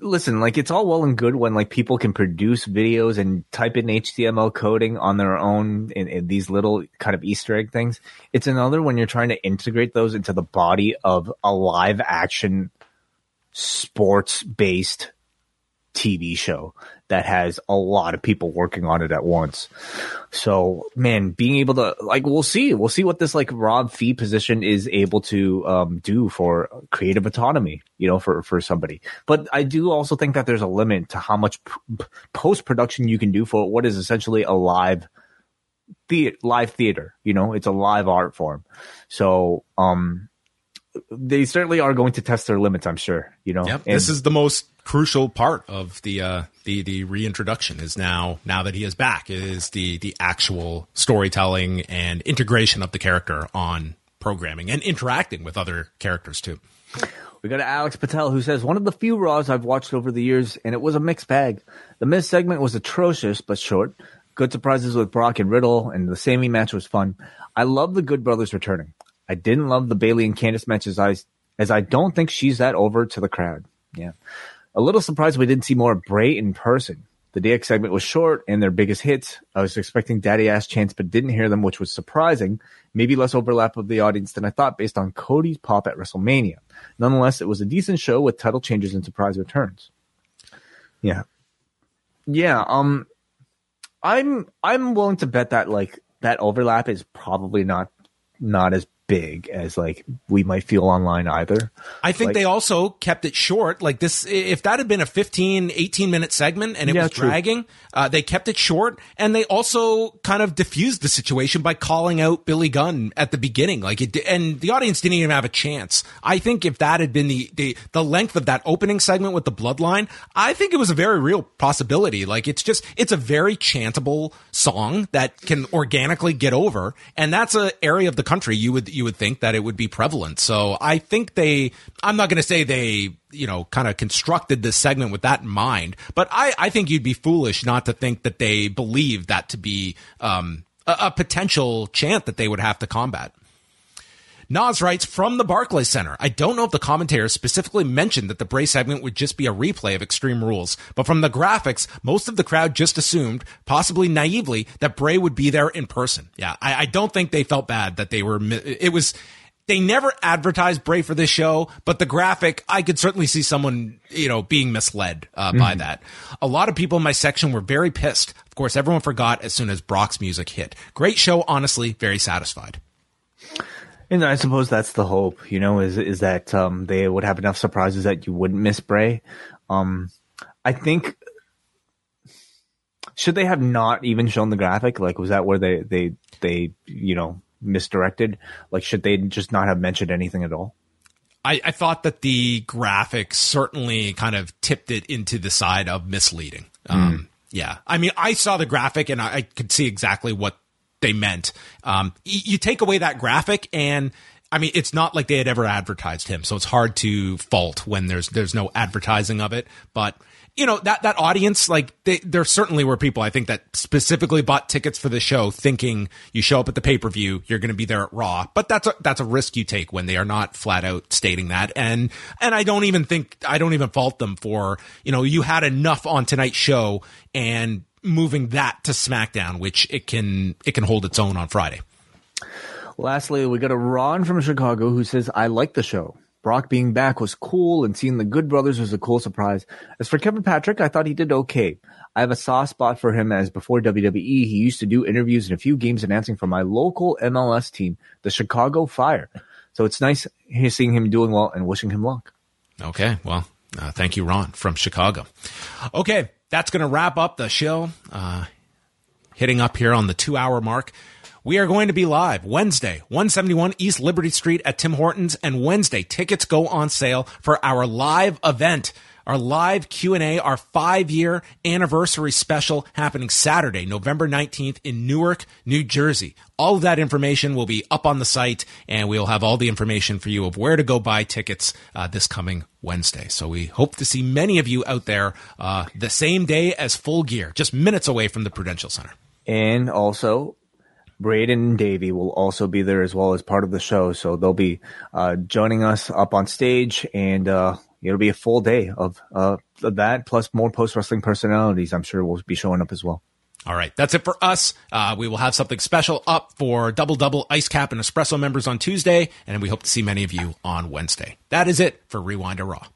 listen, like it's all well and good when like people can produce videos and type in HTML coding on their own in, in, these little kind of Easter egg things. It's another when you're trying to integrate those into the body of a live action sports based TV show that has a lot of people working on it at once. So, man, being able to like, we'll see, we'll see what this like Rob Fee position is able to um, do for creative autonomy, you know, for for somebody. But I do also think that there's a limit to how much p- post production you can do for what is essentially a live the live theater. You know, it's a live art form. So, um, they certainly are going to test their limits. I'm sure. You know, yep. And, this is the most crucial part of the uh, the the reintroduction. Is now now that he is back is the the actual storytelling and integration of the character on programming and interacting with other characters too. We got Alex Patel who says one of the few Raws I've watched over the years, and it was a mixed bag. The Miz segment was atrocious but short. Good surprises with Brock and Riddle, and the Sami match was fun. I love the Good Brothers returning. I didn't love the Bayley and Candice match as I, as I don't think she's that over to the crowd. Yeah. A little surprised we didn't see more Bray in person. The DX segment was short and their biggest hits. I was expecting daddy ass chants, but didn't hear them, which was surprising. Maybe less overlap of the audience than I thought based on Cody's pop at WrestleMania. Nonetheless, it was a decent show with title changes and surprise returns. Yeah. Yeah. Um, I'm I'm willing to bet that like that overlap is probably not not as big as like we might feel online either. I think like, they also kept it short. Like this, if that had been a 15, 18 minute segment and it yeah, was dragging, uh, they kept it short and they also kind of diffused the situation by calling out Billy Gunn at the beginning. Like it, and the audience didn't even have a chance. I think if that had been the, the, the length of that opening segment with the bloodline, I think it was a very real possibility. Like it's just, it's a very chantable song that can organically get over. And that's an area of the country you would, you would think that it would be prevalent. So I think they, I'm not going to say they, you know, kind of constructed this segment with that in mind, but I, I think you'd be foolish not to think that they believe that to be, um, a, a potential chant that they would have to combat. Nas writes from the Barclays Center. I don't know if the commentator specifically mentioned that the Bray segment would just be a replay of Extreme Rules, but from the graphics, most of the crowd just assumed, possibly naively, that Bray would be there in person. Yeah, I, I don't think they felt bad that they were. It was. They never advertised Bray for this show, but the graphic, I could certainly see someone, you know, being misled uh, mm-hmm. by that. A lot of people in my section were very pissed. Of course, everyone forgot as soon as Brock's music hit. Great show, honestly, very satisfied. And I suppose that's the hope, you know, is is that um, they would have enough surprises that you wouldn't miss Bray. Um, I think should they have not even shown the graphic? Like, was that where they they they you know misdirected? Like, should they just not have mentioned anything at all? I, I thought that the graphic certainly kind of tipped it into the side of misleading. Mm. Um, yeah, I mean, I saw the graphic and I, I could see exactly what they meant. Um, you take away that graphic and I mean, it's not like they had ever advertised him, so it's hard to fault when there's there's no advertising of it. But you know that that audience, like they, there certainly were people I think that specifically bought tickets for the show, thinking you show up at the pay per view, you're going to be there at Raw. But that's a that's a risk you take when they are not flat out stating that. And and I don't even think I don't even fault them for you know you had enough on tonight's show and moving that to SmackDown, which it can it can hold its own on Friday. Lastly, we got a Ron from Chicago who says, "I like the show. Brock being back was cool, and seeing the Good Brothers was a cool surprise. As for Kevin Patrick, I thought he did okay. I have a soft spot for him as before WWE, he used to do interviews and a few games announcing for my local MLS team, the Chicago Fire. So it's nice seeing him doing well and wishing him luck." Okay, well, uh, thank you, Ron from Chicago. Okay, that's going to wrap up the show. Uh, hitting up here on the two hour mark. We are going to be live Wednesday, 171 East Liberty Street at Tim Hortons, and Wednesday tickets go on sale for our live event our live Q&A, our five-year anniversary special happening Saturday, November 19th in Newark, New Jersey. All of that information will be up on the site, and we'll have all the information for you of where to go buy tickets uh, this coming Wednesday. So we hope to see many of you out there uh, the same day as Full Gear, just minutes away from the Prudential Center. And also, Braden and Davey will also be there as well as part of the show. So they'll be uh, joining us up on stage and uh, it'll be a full day of uh, that plus more post wrestling personalities. I'm sure will be showing up as well. All right, that's it for us. Uh, we will have something special up for Double Double Ice Cap and Espresso members on Tuesday, and we hope to see many of you on Wednesday. That is it for Rewind to Raw.